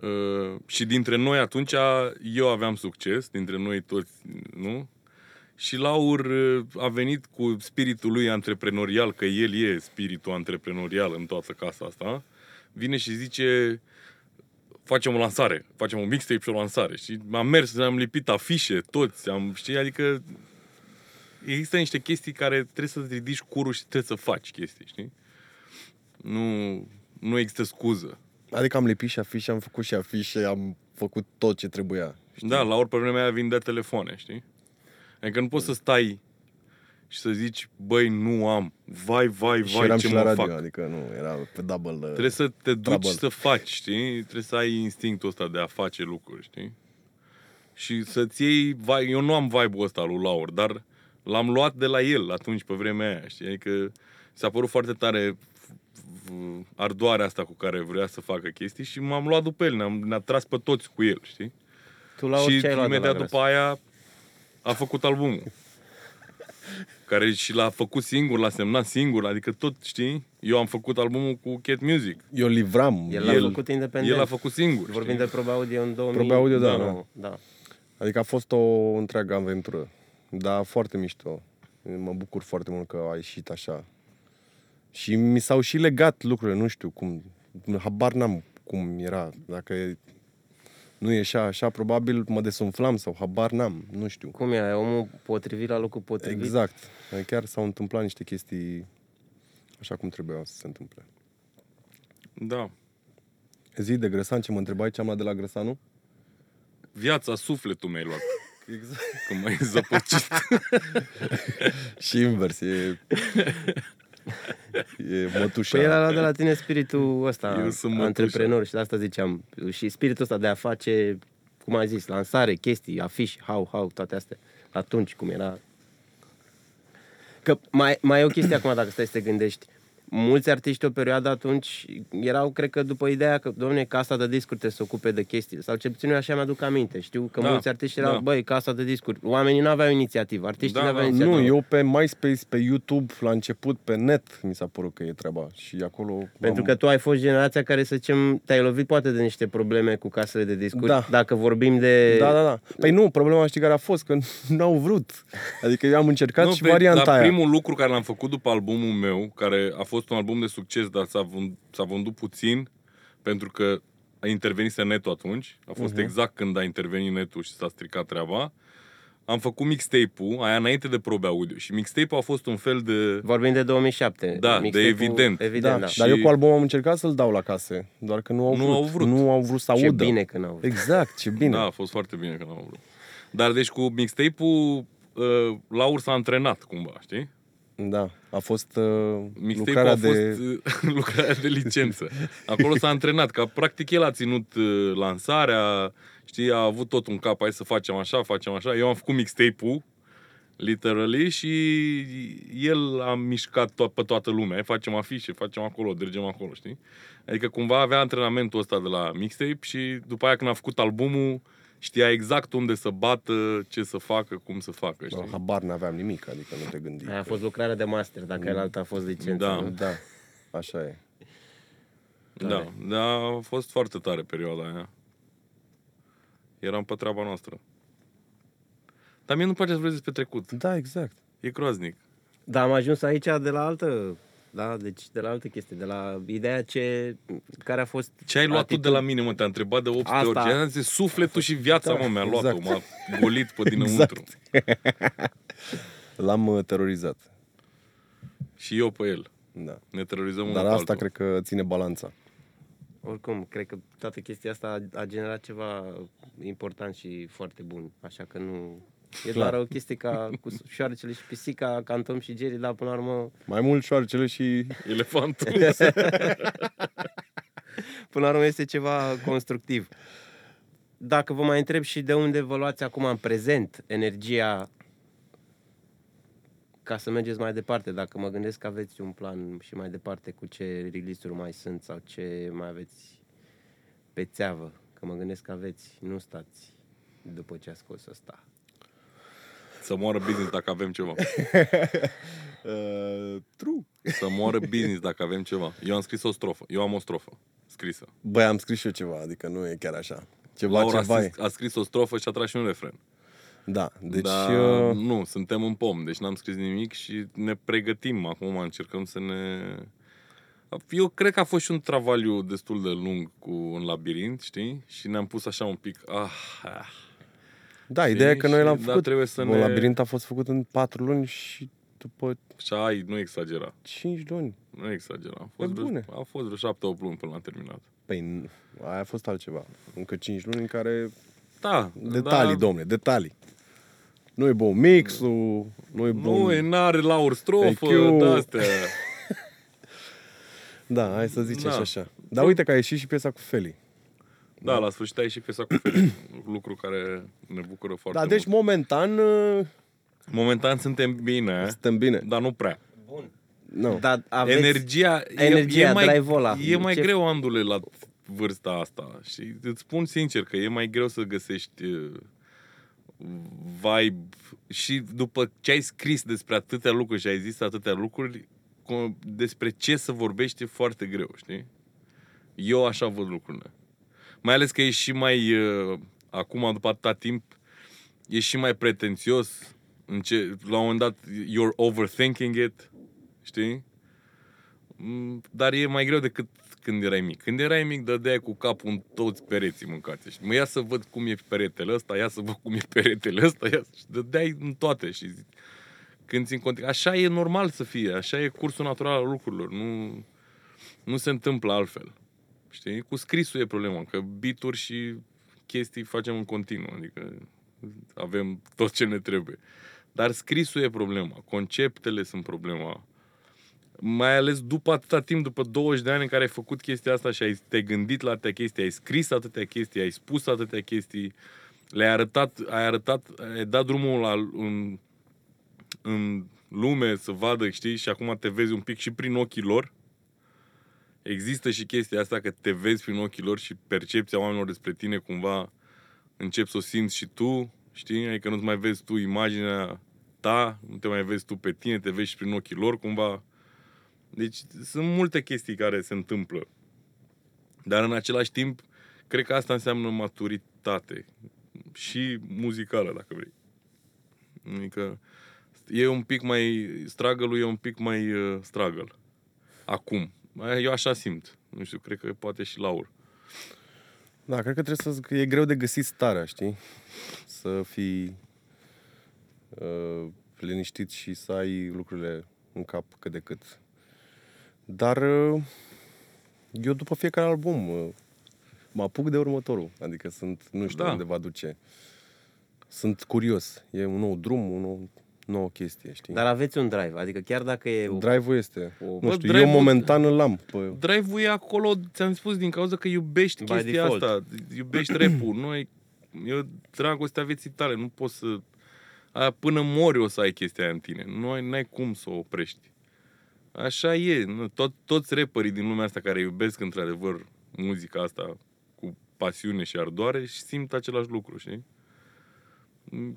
Uh, și dintre noi atunci, eu aveam succes, dintre noi toți, nu? Și Laur uh, a venit cu spiritul lui antreprenorial, că el e spiritul antreprenorial în toată casa asta, vine și zice, facem o lansare, facem un mixtape și o lansare. Și am mers, am lipit afișe, toți, am, știi, adică există niște chestii care trebuie să-ți ridici curul și trebuie să faci chestii, știi? Nu, nu există scuză. Adică am lipit și afișe, am făcut și afișe, am făcut tot ce trebuia. Știi? Da, la ori pe vremea aia vindea telefoane, știi? Adică nu poți să stai și să zici, băi, nu am, vai, vai, și vai, eram ce și mă la radio, fac. adică nu, era pe double. uh, Trebuie să te duci Trouble. să faci, știi? Trebuie să ai instinctul ăsta de a face lucruri, știi? Și să-ți iei... vai- Eu nu am vibe-ul ăsta lui Laur, dar l-am luat de la el atunci, pe vremea aia, știi? Adică s-a părut foarte tare v- ardoarea asta cu care vrea să facă chestii și m-am luat după el, ne-am, ne-a tras pe toți cu el, știi? tu la și orice ai luat de la imediat Gras. după aia a făcut albumul. care și l-a făcut singur, l-a semnat singur, adică tot, știi? Eu am făcut albumul cu Cat Music. Eu livram. El l-a El- făcut independent. El a făcut singur. Vorbim știi? de probe audio în 2000. Probe audio, da, da. da. Adică a fost o întreagă aventură. Dar foarte mișto. Mă bucur foarte mult că a ieșit așa. Și mi s-au și legat lucrurile, nu știu cum. Habar n-am cum era. Dacă nu ieșea așa, probabil mă desumflam sau habar n-am, nu știu. Cum e? Omul potrivit la locul potrivit? Exact. Chiar s-au întâmplat niște chestii așa cum trebuiau să se întâmple. Da. Zi de Grăsan, ce mă întrebai ce am luat de la Grăsanu? Viața, sufletul mi-ai luat. Exact. Că m-ai zăpăcit. Și invers, e... e mătușa. Păi el a luat de la tine spiritul ăsta, Eu sunt mătușa. antreprenor și de asta ziceam. Și spiritul ăsta de a face, cum ai zis, lansare, chestii, afiș, how, how, toate astea. Atunci, cum era... Că mai, mai e o chestie acum, dacă stai să te gândești. Mulți artiști o perioadă atunci erau, cred că după ideea că, domne, casa de discuri trebuie să se ocupe de chestii. Sau cel puțin eu așa mi-aduc aminte. Știu că Da, mulți artiști erau, da. băi, casa de discuri. Oamenii nu aveau inițiativă, artiștii Da, nu aveau da. inițiativă. Nu, eu pe MySpace, pe YouTube, la început, pe net, mi s-a părut că e treaba. Și acolo... Pentru am- că tu ai fost generația care, să zicem, te-ai lovit poate de niște probleme cu casele de discuri. Da. Dacă vorbim de... Da, da, da. Păi nu, problema știi care a fost? Că n-au vrut. Adică eu am încercat și pe- varianta dar aia. primul lucru care l-am făcut după albumul meu, care a fost un album de succes, dar s-a, vând, s-a vândut puțin, pentru că a intervenit netul atunci. A fost uh-huh. exact când a intervenit netul și s-a stricat treaba. Am făcut mixtape-ul, aia înainte de probe audio. Și mixtape-ul a fost un fel de... Vorbim de 2007. Da, de Mixtape-ul, evident. Evident, Da, da. dar Și- eu cu albumul am încercat să-l dau la case, doar că nu au Nu vrut. au vrut. Nu au vrut să Ce audă. bine că n-au vrut. Exact, ce bine. Da, a fost foarte bine că n-am vrut. Dar deci cu mixtape-ul, uh, Laur s-a antrenat cumva, știi? Da, a fost uh, Mixtape-ul lucrarea a fost de... de... lucrarea de licență. Acolo s-a antrenat, că practic el a ținut uh, lansarea, știi, a avut tot un cap, hai să facem așa, facem așa. Eu am făcut mixtape-ul, literally, și el a mișcat to- pe toată lumea. Hai, Facem afișe, facem acolo, dregem acolo, știi? Adică cumva avea antrenamentul ăsta de la mixtape și după aia când a făcut albumul, știa exact unde să bată, ce să facă, cum să facă, știi? Bă, Habar n-aveam nimic, adică nu te gândi. Aia a fost lucrarea de master, dacă mm. alta a fost licență. Da. nu? Da, așa e. Da, da, a fost foarte tare perioada aia. Eram pe treaba noastră. Dar mie nu-mi place să vorbesc despre trecut. Da, exact. E groaznic. Dar am ajuns aici de la altă... Da, deci de la altă chestie, de la ideea ce, care a fost... Ce ai luat atitudine- tu de la mine, mă? Te-am întrebat de 800 Asta- ori. Ce am zis, sufletul și viața, Da, mă, mi-a exact. luat-o. M-a golit pe dinăuntru. L-am uh, terorizat. Și eu pe el. Da. Ne terorizăm unul Dar pe asta altul. cred că ține balanța. Oricum, cred că toată chestia asta a, a generat ceva important și foarte bun, așa că nu... E Clar. doar o chestie ca cu șoarecele și pisica, ca în Tom și Jerry, dar până la urmă, Mai mult șoarcele și... Elefantul. până la urmă este ceva constructiv. Dacă vă mai întreb și de unde vă luați acum în prezent energia ca să mergeți mai departe, dacă mă gândesc că aveți un plan și mai departe cu ce release-uri mai sunt sau ce mai aveți pe țeavă, că mă gândesc că aveți, nu stați după ce a scos ăsta. Să moară business dacă avem ceva. Uh, true. Să moară business dacă avem ceva. Eu am scris o strofă. Eu am o strofă scrisă. Băi, am scris și eu ceva, adică nu e chiar așa. Ceva, Laura ceva a, e. scris, a scris o strofă și a tras și un refren. Da, deci... Dar uh, nu, suntem în pom, deci n-am scris nimic și ne pregătim acum, încercăm să ne... Eu cred că a fost și un travaliu destul de lung cu un labirint, știi? Și ne-am pus așa un pic... Ah, ah. Da, ideea e că noi și- l-am da, făcut. trebuie să Un ne- labirint a fost făcut în patru luni și după Și ai, nu exagera. cinci luni. Nu exagera. A Pe fost, vreo, bune. a fost vreo șapte, opt luni până l-am terminat. Păi, nu, aia a fost altceva. Încă cinci luni în care... Da, Detalii, da, domne, detalii. Nu e bun mixul, nu e bun... Nu, e n-are laur strofă, EQ. de-astea. Da, hai să zicem Da. și așa. Dar uite că a ieșit și piesa cu Feli. Da, la sfârșit a ieșit piesa cu Feli. Lucru care ne bucură foarte Da, mult. deci momentan uh, Momentan suntem bine, suntem bine. dar nu prea. Nu. Dar aveți... Energia, energia, e, e mai, drive-ul ăla. E mai Ce- greu, Andule, la vârsta asta. Și îți spun sincer că e mai greu să găsești uh, vibe și după ce ai scris despre atâtea lucruri și ai zis atâtea lucruri, co- despre ce să vorbești e foarte greu, știi? Eu așa văd lucrurile. Mai ales că e și mai, uh, acum, după atâta timp, e și mai pretențios. În ce, la un moment dat, you're overthinking it, știi? Mm, Dar e mai greu decât când erai mic. Când erai mic, dădeai cu capul în toți pereții mâncați. Și mă ia să văd cum e peretele ăsta, ia să văd cum e peretele ăsta, ia să... și dădeai în toate. Și zi- când țin cont, așa e normal să fie, așa e cursul natural al lucrurilor. Nu, nu se întâmplă altfel. Știi? Cu scrisul e problema, că bituri și chestii facem în continuu, adică avem tot ce ne trebuie. Dar scrisul e problema, conceptele sunt problema. Mai ales după atâta timp, după 20 de ani în care ai făcut chestia asta și ai te-ai gândit la atâtea chestii, ai scris atâtea chestii, ai spus atâtea chestii, le-ai arătat, ai arătat, ai dat drumul la, în, în lume să vadă, știi, și acum te vezi un pic și prin ochii lor, există și chestia asta că te vezi prin ochii lor și percepția oamenilor despre tine cumva începi să o simți și tu, știi? Adică nu-ți mai vezi tu imaginea ta, nu te mai vezi tu pe tine, te vezi și prin ochii lor cumva. Deci sunt multe chestii care se întâmplă. Dar în același timp, cred că asta înseamnă maturitate. Și muzicală, dacă vrei. Adică e un pic mai... struggle e un pic mai uh, struggle. Acum. Eu așa simt. Nu știu, cred că poate și Laur. Da, cred că trebuie să... că e greu de găsit starea, știi? Să fii uh, liniștit și să ai lucrurile în cap cât de cât. Dar uh, eu după fiecare album uh, mă apuc de următorul. Adică sunt, nu știu Da. unde va duce. Sunt curios. E un nou drum, o nou, nouă chestie, știi? Dar aveți un drive, adică chiar dacă e... o- Drive-ul este. o- nu Bă, știu, drive-ul- eu momentan îl am. Pe... Drive-ul e acolo, ți-am spus, din cauza că iubești By chestia default. asta. Iubești rap-ul. Noi, eu dragostea vieții tale. Nu poți să... Aia, până mori o să ai chestia aia în tine. Nu ai, n-ai cum să o oprești. Așa e. Nu? Tot, toți rapperii din lumea asta care iubesc într-adevăr muzica asta cu pasiune și ardoare și simt același lucru, știi?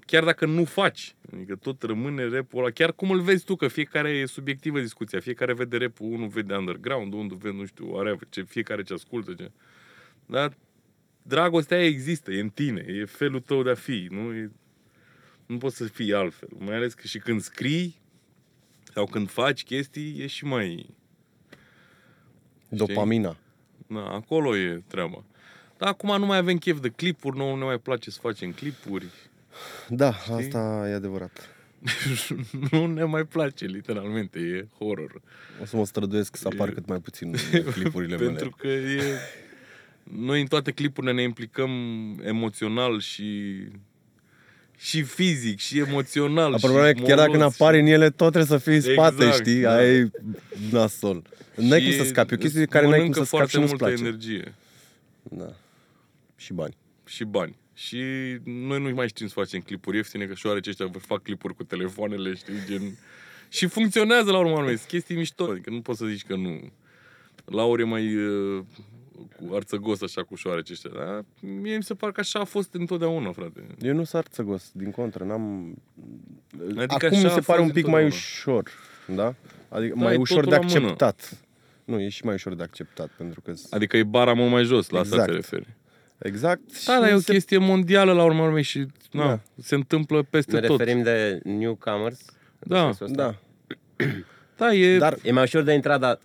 Chiar dacă nu faci, adică tot rămâne rapul ăla, chiar cum îl vezi tu, că fiecare e subiectivă discuția, fiecare vede rapul, unul vede underground, unul vede, nu știu, whatever, ce, fiecare ce ascultă, ce... Dar dragostea aia există, e în tine, e felul tău de a fi, nu, e, nu poți să fii altfel. Mai ales că și când scrii sau când faci chestii, e și mai... Dopamina. Na, acolo e treaba. Dar acum nu mai avem chef de clipuri, nu ne mai place să facem clipuri. Da, asta e adevărat. nu ne mai place, literalmente, e horror. O să mă străduiesc să apar E- cât mai puțin în clipurile mele. Pentru că e... Noi în toate clipurile ne implicăm emoțional și și fizic, și emoțional. Dar problema e și că chiar dacă molos apari în ele, tot trebuie să fii în spate, Exact, știi? da. Aia e nasol. N-ai cum și să scapi. E o chestie de îți care n-ai cum mănâncă să scapi și foarte nu-ți multă place. energie Da. Și bani. și bani. Și noi nu mai știm să facem clipuri ieftine, că șoarece ăștia vă fac clipuri cu telefoanele, știi, gen... Și funcționează la urmă urmei, sunt chestii mișto, adică nu poți să zici că nu. Laur e mai uh, cu arțăgos așa cu șoarece ăștia, dar mie mi se pare că așa a fost întotdeauna, frate. Eu nu sunt țăgos, din contră, n-am... Adică Acum așa mi se a pare fost un pic mai întotdeauna. ușor, da? Adică Da, mai e ușor de totul la mână. acceptat. Nu, e și mai ușor de acceptat, pentru că... Adică e bara mult mai jos, la asta Exact. te referi. Exact. Da, și dar e o se- chestie mondială la urmă urmei și na, Da. se întâmplă peste Ne tot. referim de newcomers? în Da, sensul ăsta? Da. Da, e... Dar E mai ușor de intrat, dar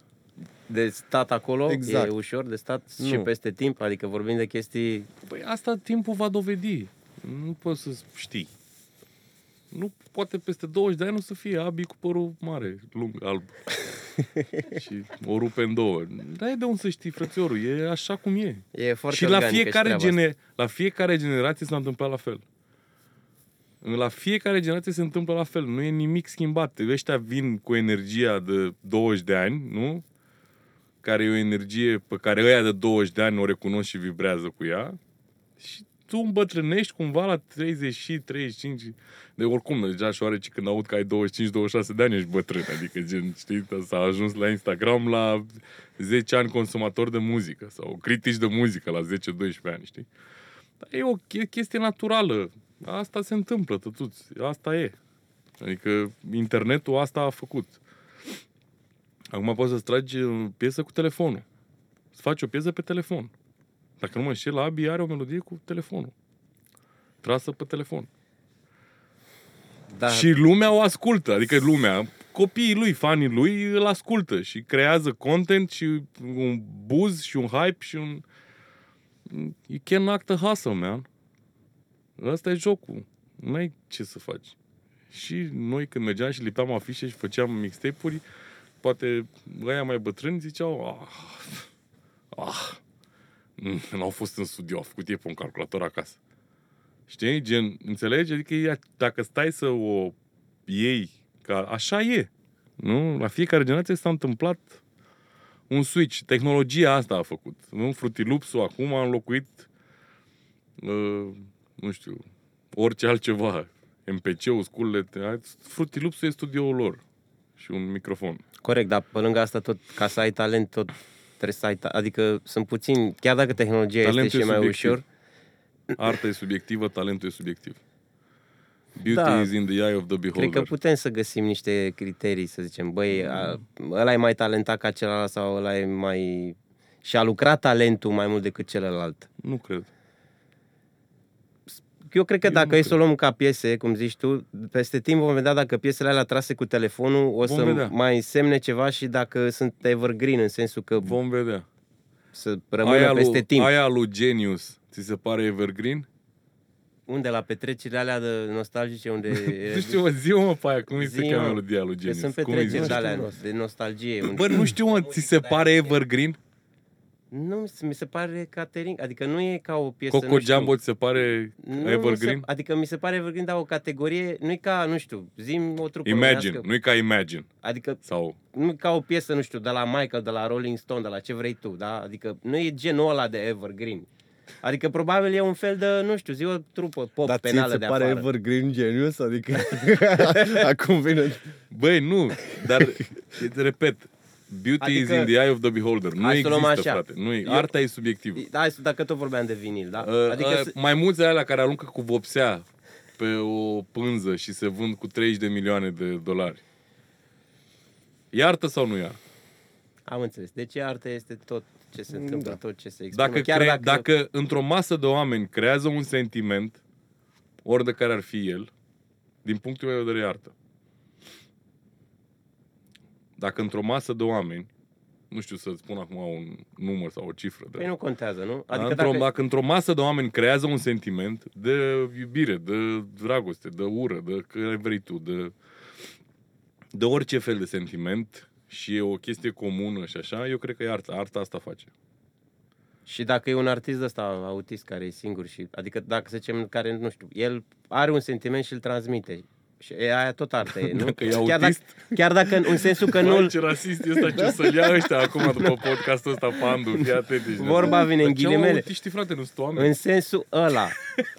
de stat acolo, Exact. e ușor de stat și Nu. peste timp, adică vorbim de chestii... Păi asta timpul va dovedi. Nu poți să știi. Nu poate peste 20 de ani o să fie Abi cu părul mare, lung, alb. și o rupe în două. Dar e de unde să știi, frățiorul. E așa cum e. E foarte și la organică fiecare, treaba asta. gene, la fiecare generație s-a întâmplat la fel. La fiecare generație se întâmplă la fel. Nu e nimic schimbat. Ăștia vin cu energia de 20 de ani, nu? Care e o energie pe care ăia de 20 de ani o recunosc și vibrează cu ea. Și tu îmbătrânești cumva la 30 și 35. De oricum, deja șoareci când aud că ai 25-26 de ani ești bătrân. Adică, gen, știi, s-a ajuns la Instagram la 10 ani consumator de muzică sau critici de muzică la 10-12 ani, știi? Dar e o e chestie naturală. Asta se întâmplă, tătuți. Asta e. Adică internetul asta a făcut. Acum poți să-ți tragi uh, piesă cu telefonul. Să faci o piesă pe telefon. Dacă nu mă înșel, Abi are o melodie cu telefonul. Trasă pe telefon. Da, Și lumea o ascultă, adică lumea, copiii lui, fanii lui îl ascultă și creează content și un buzz și un hype și un... You can act a hustle, man. Ăsta e jocul. Nu ai ce să faci. Și noi când mergeam și lipeam afișe și făceam mixtape-uri, poate ăia mai bătrâni ziceau, ah, ah, mm, n-au fost în studio, au făcut ei pe un calculator acasă. Știi? Gen, înțelegi? Adică ea, dacă stai să o iei, ca așa e. Nu? La fiecare generație s-a întâmplat un switch. Tehnologia asta a făcut. Nu? Fruity Loops-ul acum a înlocuit uh, nu știu, orice altceva. MPC-ul, sculele, Fruity Loops-ul e studioul lor și un microfon. corect, dar pe lângă asta tot, ca să ai talent, tot trebuie să ai, ta- adică sunt puțini, chiar dacă tehnologia Talentul este e și mai subiectiv. ușor, Arta e subiectivă, talentul e subiectiv. Beauty Da. is in the eye of the cred beholder. că putem să găsim niște criterii, să zicem, băi, a, ăla e mai talentat ca celălalt sau ăla e mai... Și a lucrat talentul mai mult decât celălalt. Nu cred. Eu cred că Eu dacă nu e să o luăm ca piese, cum zici tu, peste timp vom vedea dacă piesele alea trase cu telefonul o Vom să vedea. mai însemne ceva și dacă sunt evergreen, în sensul că Vom vedea. să rămână Aia peste lui, timp. aia lui Genius, ți se pare evergreen? Unde la petrecerile alea de nostalgice, unde... Nu știu, mă, zi mă pe aia, cum îi se Zi, cheamă mă, melodia lui Că Genius? sunt Cum îi petreceri zice? de alea de nostalgie. unde- Bă, nu știu, mă, ți se pare evergreen? Nu, mi se- mi se pare catering, adică nu e ca o piesă, Coco nu știu, Jumbo ți se pare nu mi evergreen? Se, adică mi se pare evergreen, dar o categorie, nu e ca, nu știu, zim o trupă Imagine, românească. nu e ca Imagine. Adică Sau nu e ca o piesă, nu știu, de la Michael, de la Rolling Stone, de la ce vrei tu, da? Adică nu e genul ăla de evergreen. Adică probabil e un fel de, nu știu, zi o trupă pop Dar ție penală se de pare afară. Evergreen Genius? Adică acum vine... Băi, nu, dar, repet, beauty Adică- is in the eye of the beholder. Nu Hai să o luăm există, așa. frate. Nu e, Eu- arta e subiectivă. Da, hai să- dacă tot vorbeam de vinil, da? Uh, Adică uh, să- mai mulți de alea care aruncă cu vopsea pe o pânză și se vând cu 30 de milioane de dolari. E artă sau nu e artă? am înțeles. Deci arta este tot ce se întâmplă, Da. tot ce se expune. Dacă, Chiar cre- dacă, dacă... dacă într-o masă de oameni creează un sentiment, ori de care ar fi el, din punctul meu de vedere e artă. Dacă într-o masă de oameni, nu știu să spun acum un număr sau o cifră, de, Păi nu contează, nu? Adică Adică într-o, dacă... dacă într-o masă de oameni creează un sentiment de iubire, de dragoste, de ură, de că vrei tu, de, de orice fel de sentiment și e o chestie comună și așa, eu cred că e arta. Arta asta face. Și dacă e un artist ăsta autist care e singur și... Adică dacă să zicem care, nu știu, el are un sentiment și îl transmite. Și e aia tot artă e, nu? Dacă e chiar, dacă, autist? chiar dacă în sensul că Vai, nu ce rasist e ăsta, ce să-l ia ăștia acum după podcastul ăsta, Pandu, fii atent. ești Vorba nebun. vine în Dar ce ghilimele. autiști, frate, nu sunt oameni. În sensul ăla,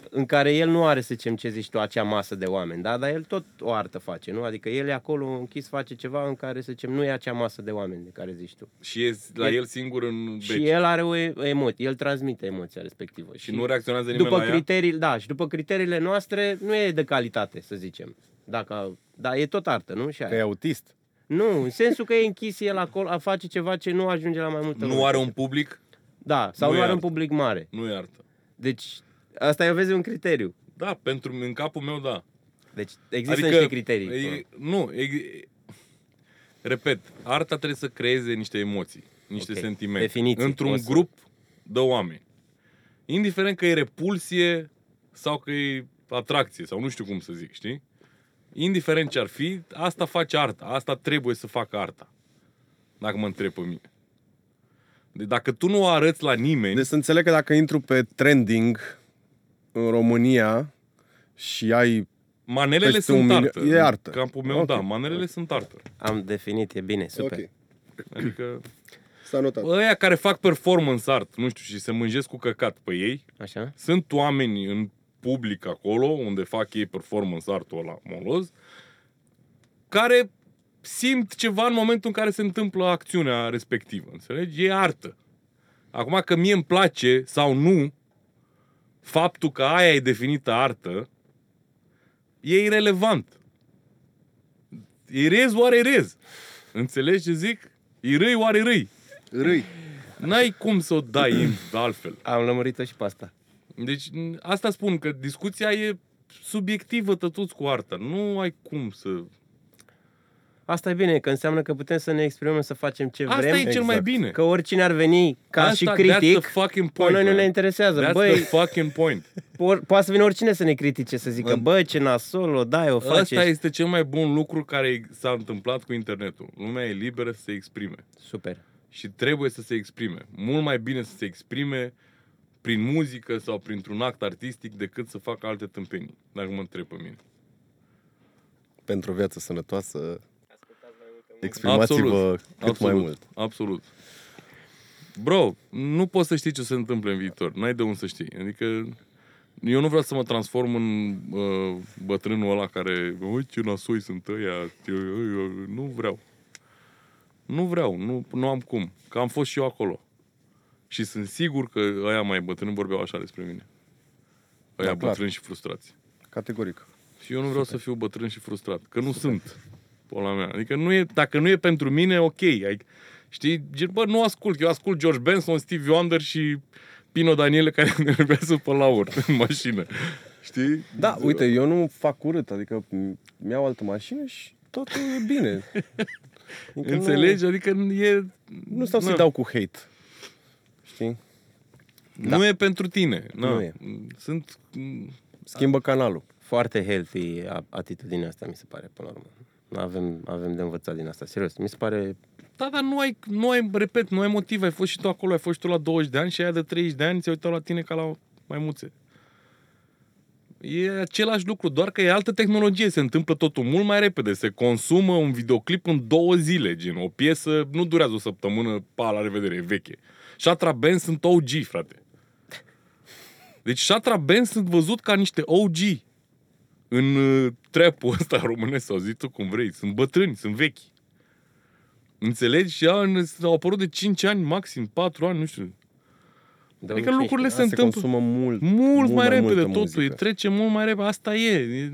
în care el nu are, să zicem, ce zici tu, acea masă de oameni, da? Dar el tot o artă face, nu? Adică el e acolo închis, face ceva în care, să zicem, nu e acea masă de oameni de care zici tu. Și e la E- el singur în beci. Și el are o e- emoție, el transmite emoția respectivă. Și nu reacționează nimeni după la ea? criterii, da, și după criteriile noastre nu e de calitate, să zicem. Dacă, da, e tot artă, nu? Și Că e aia. autist. Nu, în sensul că e închis el acolo, a face ceva ce nu ajunge la mai multă lume. Nu are un public, Da, sau Nu nu, e are un artă. public mare. nu e artă. Deci, asta e, vezi, un criteriu. Da, pentru în capul meu, da. Deci există niște criterii. E, nu, e, repet, arta trebuie să creeze niște emoții, niște Ok, sentimente. definiții, Într-un o să- grup de oameni. Indiferent că e repulsie sau că e atracție sau nu știu cum să zic, știi? Indiferent ce ar fi, asta face arta. Asta trebuie să facă arta. Dacă mă întreb pe mine. Deci dacă tu nu o arăți la nimeni, Deci să înțeleg că dacă intru pe trending în România și ai... manelele peste sunt un milion- artă. e artă. În Capul meu, Ok. da, manelele sunt artă. Am definit, e bine, super. Adică S-a notat. ăia care fac performance art, nu știu, și se mânjesc cu căcat pe ei, Așa? sunt oameni în public acolo, unde fac ei performance art-ul ăla moloz, care simt ceva în momentul în care se întâmplă acțiunea respectivă, înțelegi? E artă. Acum că mie îmi place sau nu, faptul că aia e definită artă, e irelevant. E rez, oare e rez? Înțelegi ce zic? E râi, oare râi? Râi. N-ai cum să o dai în altfel. Am lămurit-o și pe asta. Deci n- asta spun, că discuția e subiectivă tătuți cu arta. Nu ai cum să... Asta e bine, că înseamnă că putem să ne exprimăm, să facem ce Asta vrem. e cel mai bine. Că oricine ar veni ca Asta, și That's critic, the fucking pe point, noi nu man. ne interesează. That's Băi, the fucking point. po- poate să vină oricine să ne critique, să zică, În- bă, ce nasol, o dai, o faci. Asta este cel mai bun lucru care s-a întâmplat cu internetul. Lumea e liberă să se exprime. Super. Și trebuie să se exprime. Mult mai bine să se exprime prin muzică sau printr-un act artistic decât să facă alte tâmpenii, dacă mă întreb pe mine. Pentru o viață sănătoasă, exprimați-vă cât Absolut. mai mult. Absolut. Bro, nu poți să știi ce se întâmplă în viitor. N-ai de unde să știi. Adică eu nu vreau să mă transform în uh, bătrânul ăla care, ui, ce nasoi sunt ăia, ce- ăia", nu vreau. Nu vreau, nu, nu am cum. Că am fost și eu acolo. Și sunt sigur că ăia mai bătrâni vorbeau așa despre mine. Ăia Da, clar. bătrâni și frustrați. Categoric. Și eu nu vreau să fiu bătrân și frustrat. Că nu sunt. Pola mea. Adică nu e, dacă nu e pentru mine, ok. Ai, știi, gen, bă, nu ascult. Eu ascult George Benson, Steve Wonder și Pino Daniele care ne vorbează pe laur în mașină. Știi? Da, uite, eu nu fac urât, adică mi-au altă mașină și totul e bine. Adică Înțelegi? Adică e... Nu, nu stau să-i Na. dau cu hate. Știi? Nu e pentru tine. Na. Nu e. Sunt... Schimbă canalul. Foarte healthy a- atitudinea asta, mi se pare, până la urmă. Avem, avem de învățat din asta, serios. Mi se pare... Da, dar nu ai, nu ai, repet, nu ai motiv. Ai fost și tu acolo, ai fost și tu la 20 de ani și aia de 30 de ani se uitau la tine ca la maimuțe. E același lucru, doar că e altă tehnologie, se întâmplă totul mult mai repede, se consumă un videoclip în două zile, gen, o piesă nu durează o săptămână, pa, la revedere, e veche. Shatra Band sunt OG, frate. Deci Shatra Band sunt văzut ca niște OG în uh, trap-ul ăsta românesc, sau zi tu cum vrei. Sunt bătrâni, sunt vechi. Înțelegi? Și au, au apărut de 5 ani, maxim 4 ani, nu știu. Adică lucrurile se Se întâmplă consumă mult, mult mai repede multă totul, muzică. e, trece mult mai repede, asta e. E-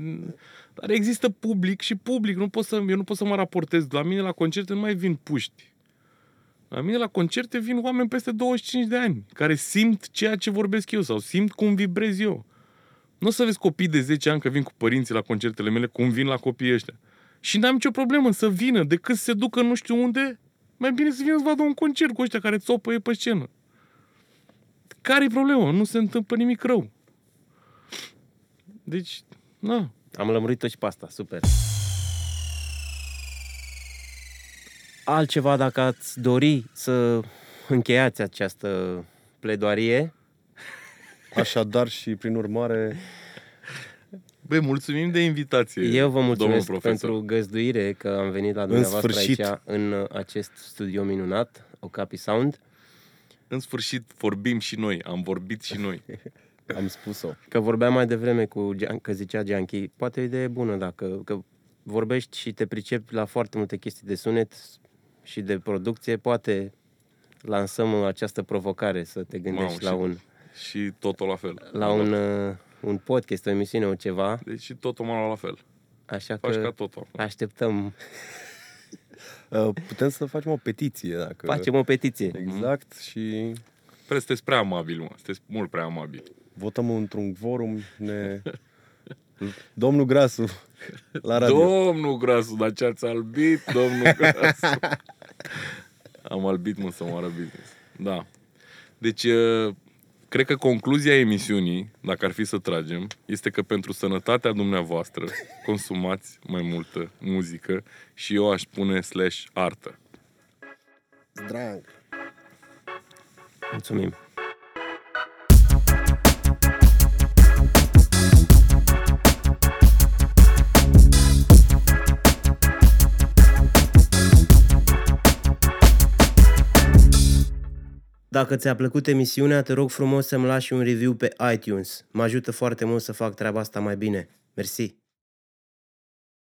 Dar există public și public, nu pot să, eu nu pot să mă raportez. La mine la concerte nu mai vin puști. La mine la concerte vin oameni peste 25 de ani, care simt ceea ce vorbesc eu sau simt cum vibrez eu. Nu o să vezi copii de 10 ani că vin cu părinții la concertele mele, cum vin la copiii ăștia. Și n-am nicio problemă să vină, decât să se ducă nu știu unde, mai bine să vină să vadă un concert cu ăștia care țopăie pe scenă. Care-i problema? Nu se întâmplă nimic rău. Deci, na, Am lămurit-o și pe asta, super. Altceva, dacă ați dori să încheiați această pledoarie, Așadar și prin urmare, Băi, mulțumim de invitație, eu vă mulțumesc domnul profesor. pentru găzduire că am venit la dumneavoastră sfârșit. aici în acest studio minunat, Okapi Sound, În sfârșit vorbim și noi, am vorbit și noi. am spus-o. că vorbeam mai devreme cu, Gian- că zicea Gianchi, poate e o idee bună dacă că vorbești și te pricepi la foarte multe chestii de sunet și de producție, poate lansăm această provocare să te gândești Mamă, la și- un Și totul la fel. la un, uh, un podcast, o emisiune, o ceva, Deci și totul m-a luat la fel. așa Faci ca că totul. așteptăm, Uh, Putem să facem o petiție, dacă... facem o petiție. Exact, și Prea sunteți prea amabil, mă. Sunteți mult prea amabil. votăm într-un quorum, ne... Domnul Grasu, la radio. Domnul Grasu, dar ce ați albit, domnul Grasu? Am albit, mă, să moară business. Da. Deci, uh, cred că concluzia emisiunii, dacă ar fi să tragem, este că pentru sănătatea dumneavoastră consumați mai multă muzică și eu aș spune slash artă. Drag. Mulțumim. Dacă ți-a plăcut emisiunea, te rog frumos să-mi lași un review pe iTunes. Mă ajută foarte mult să fac treaba asta mai bine. Mersi!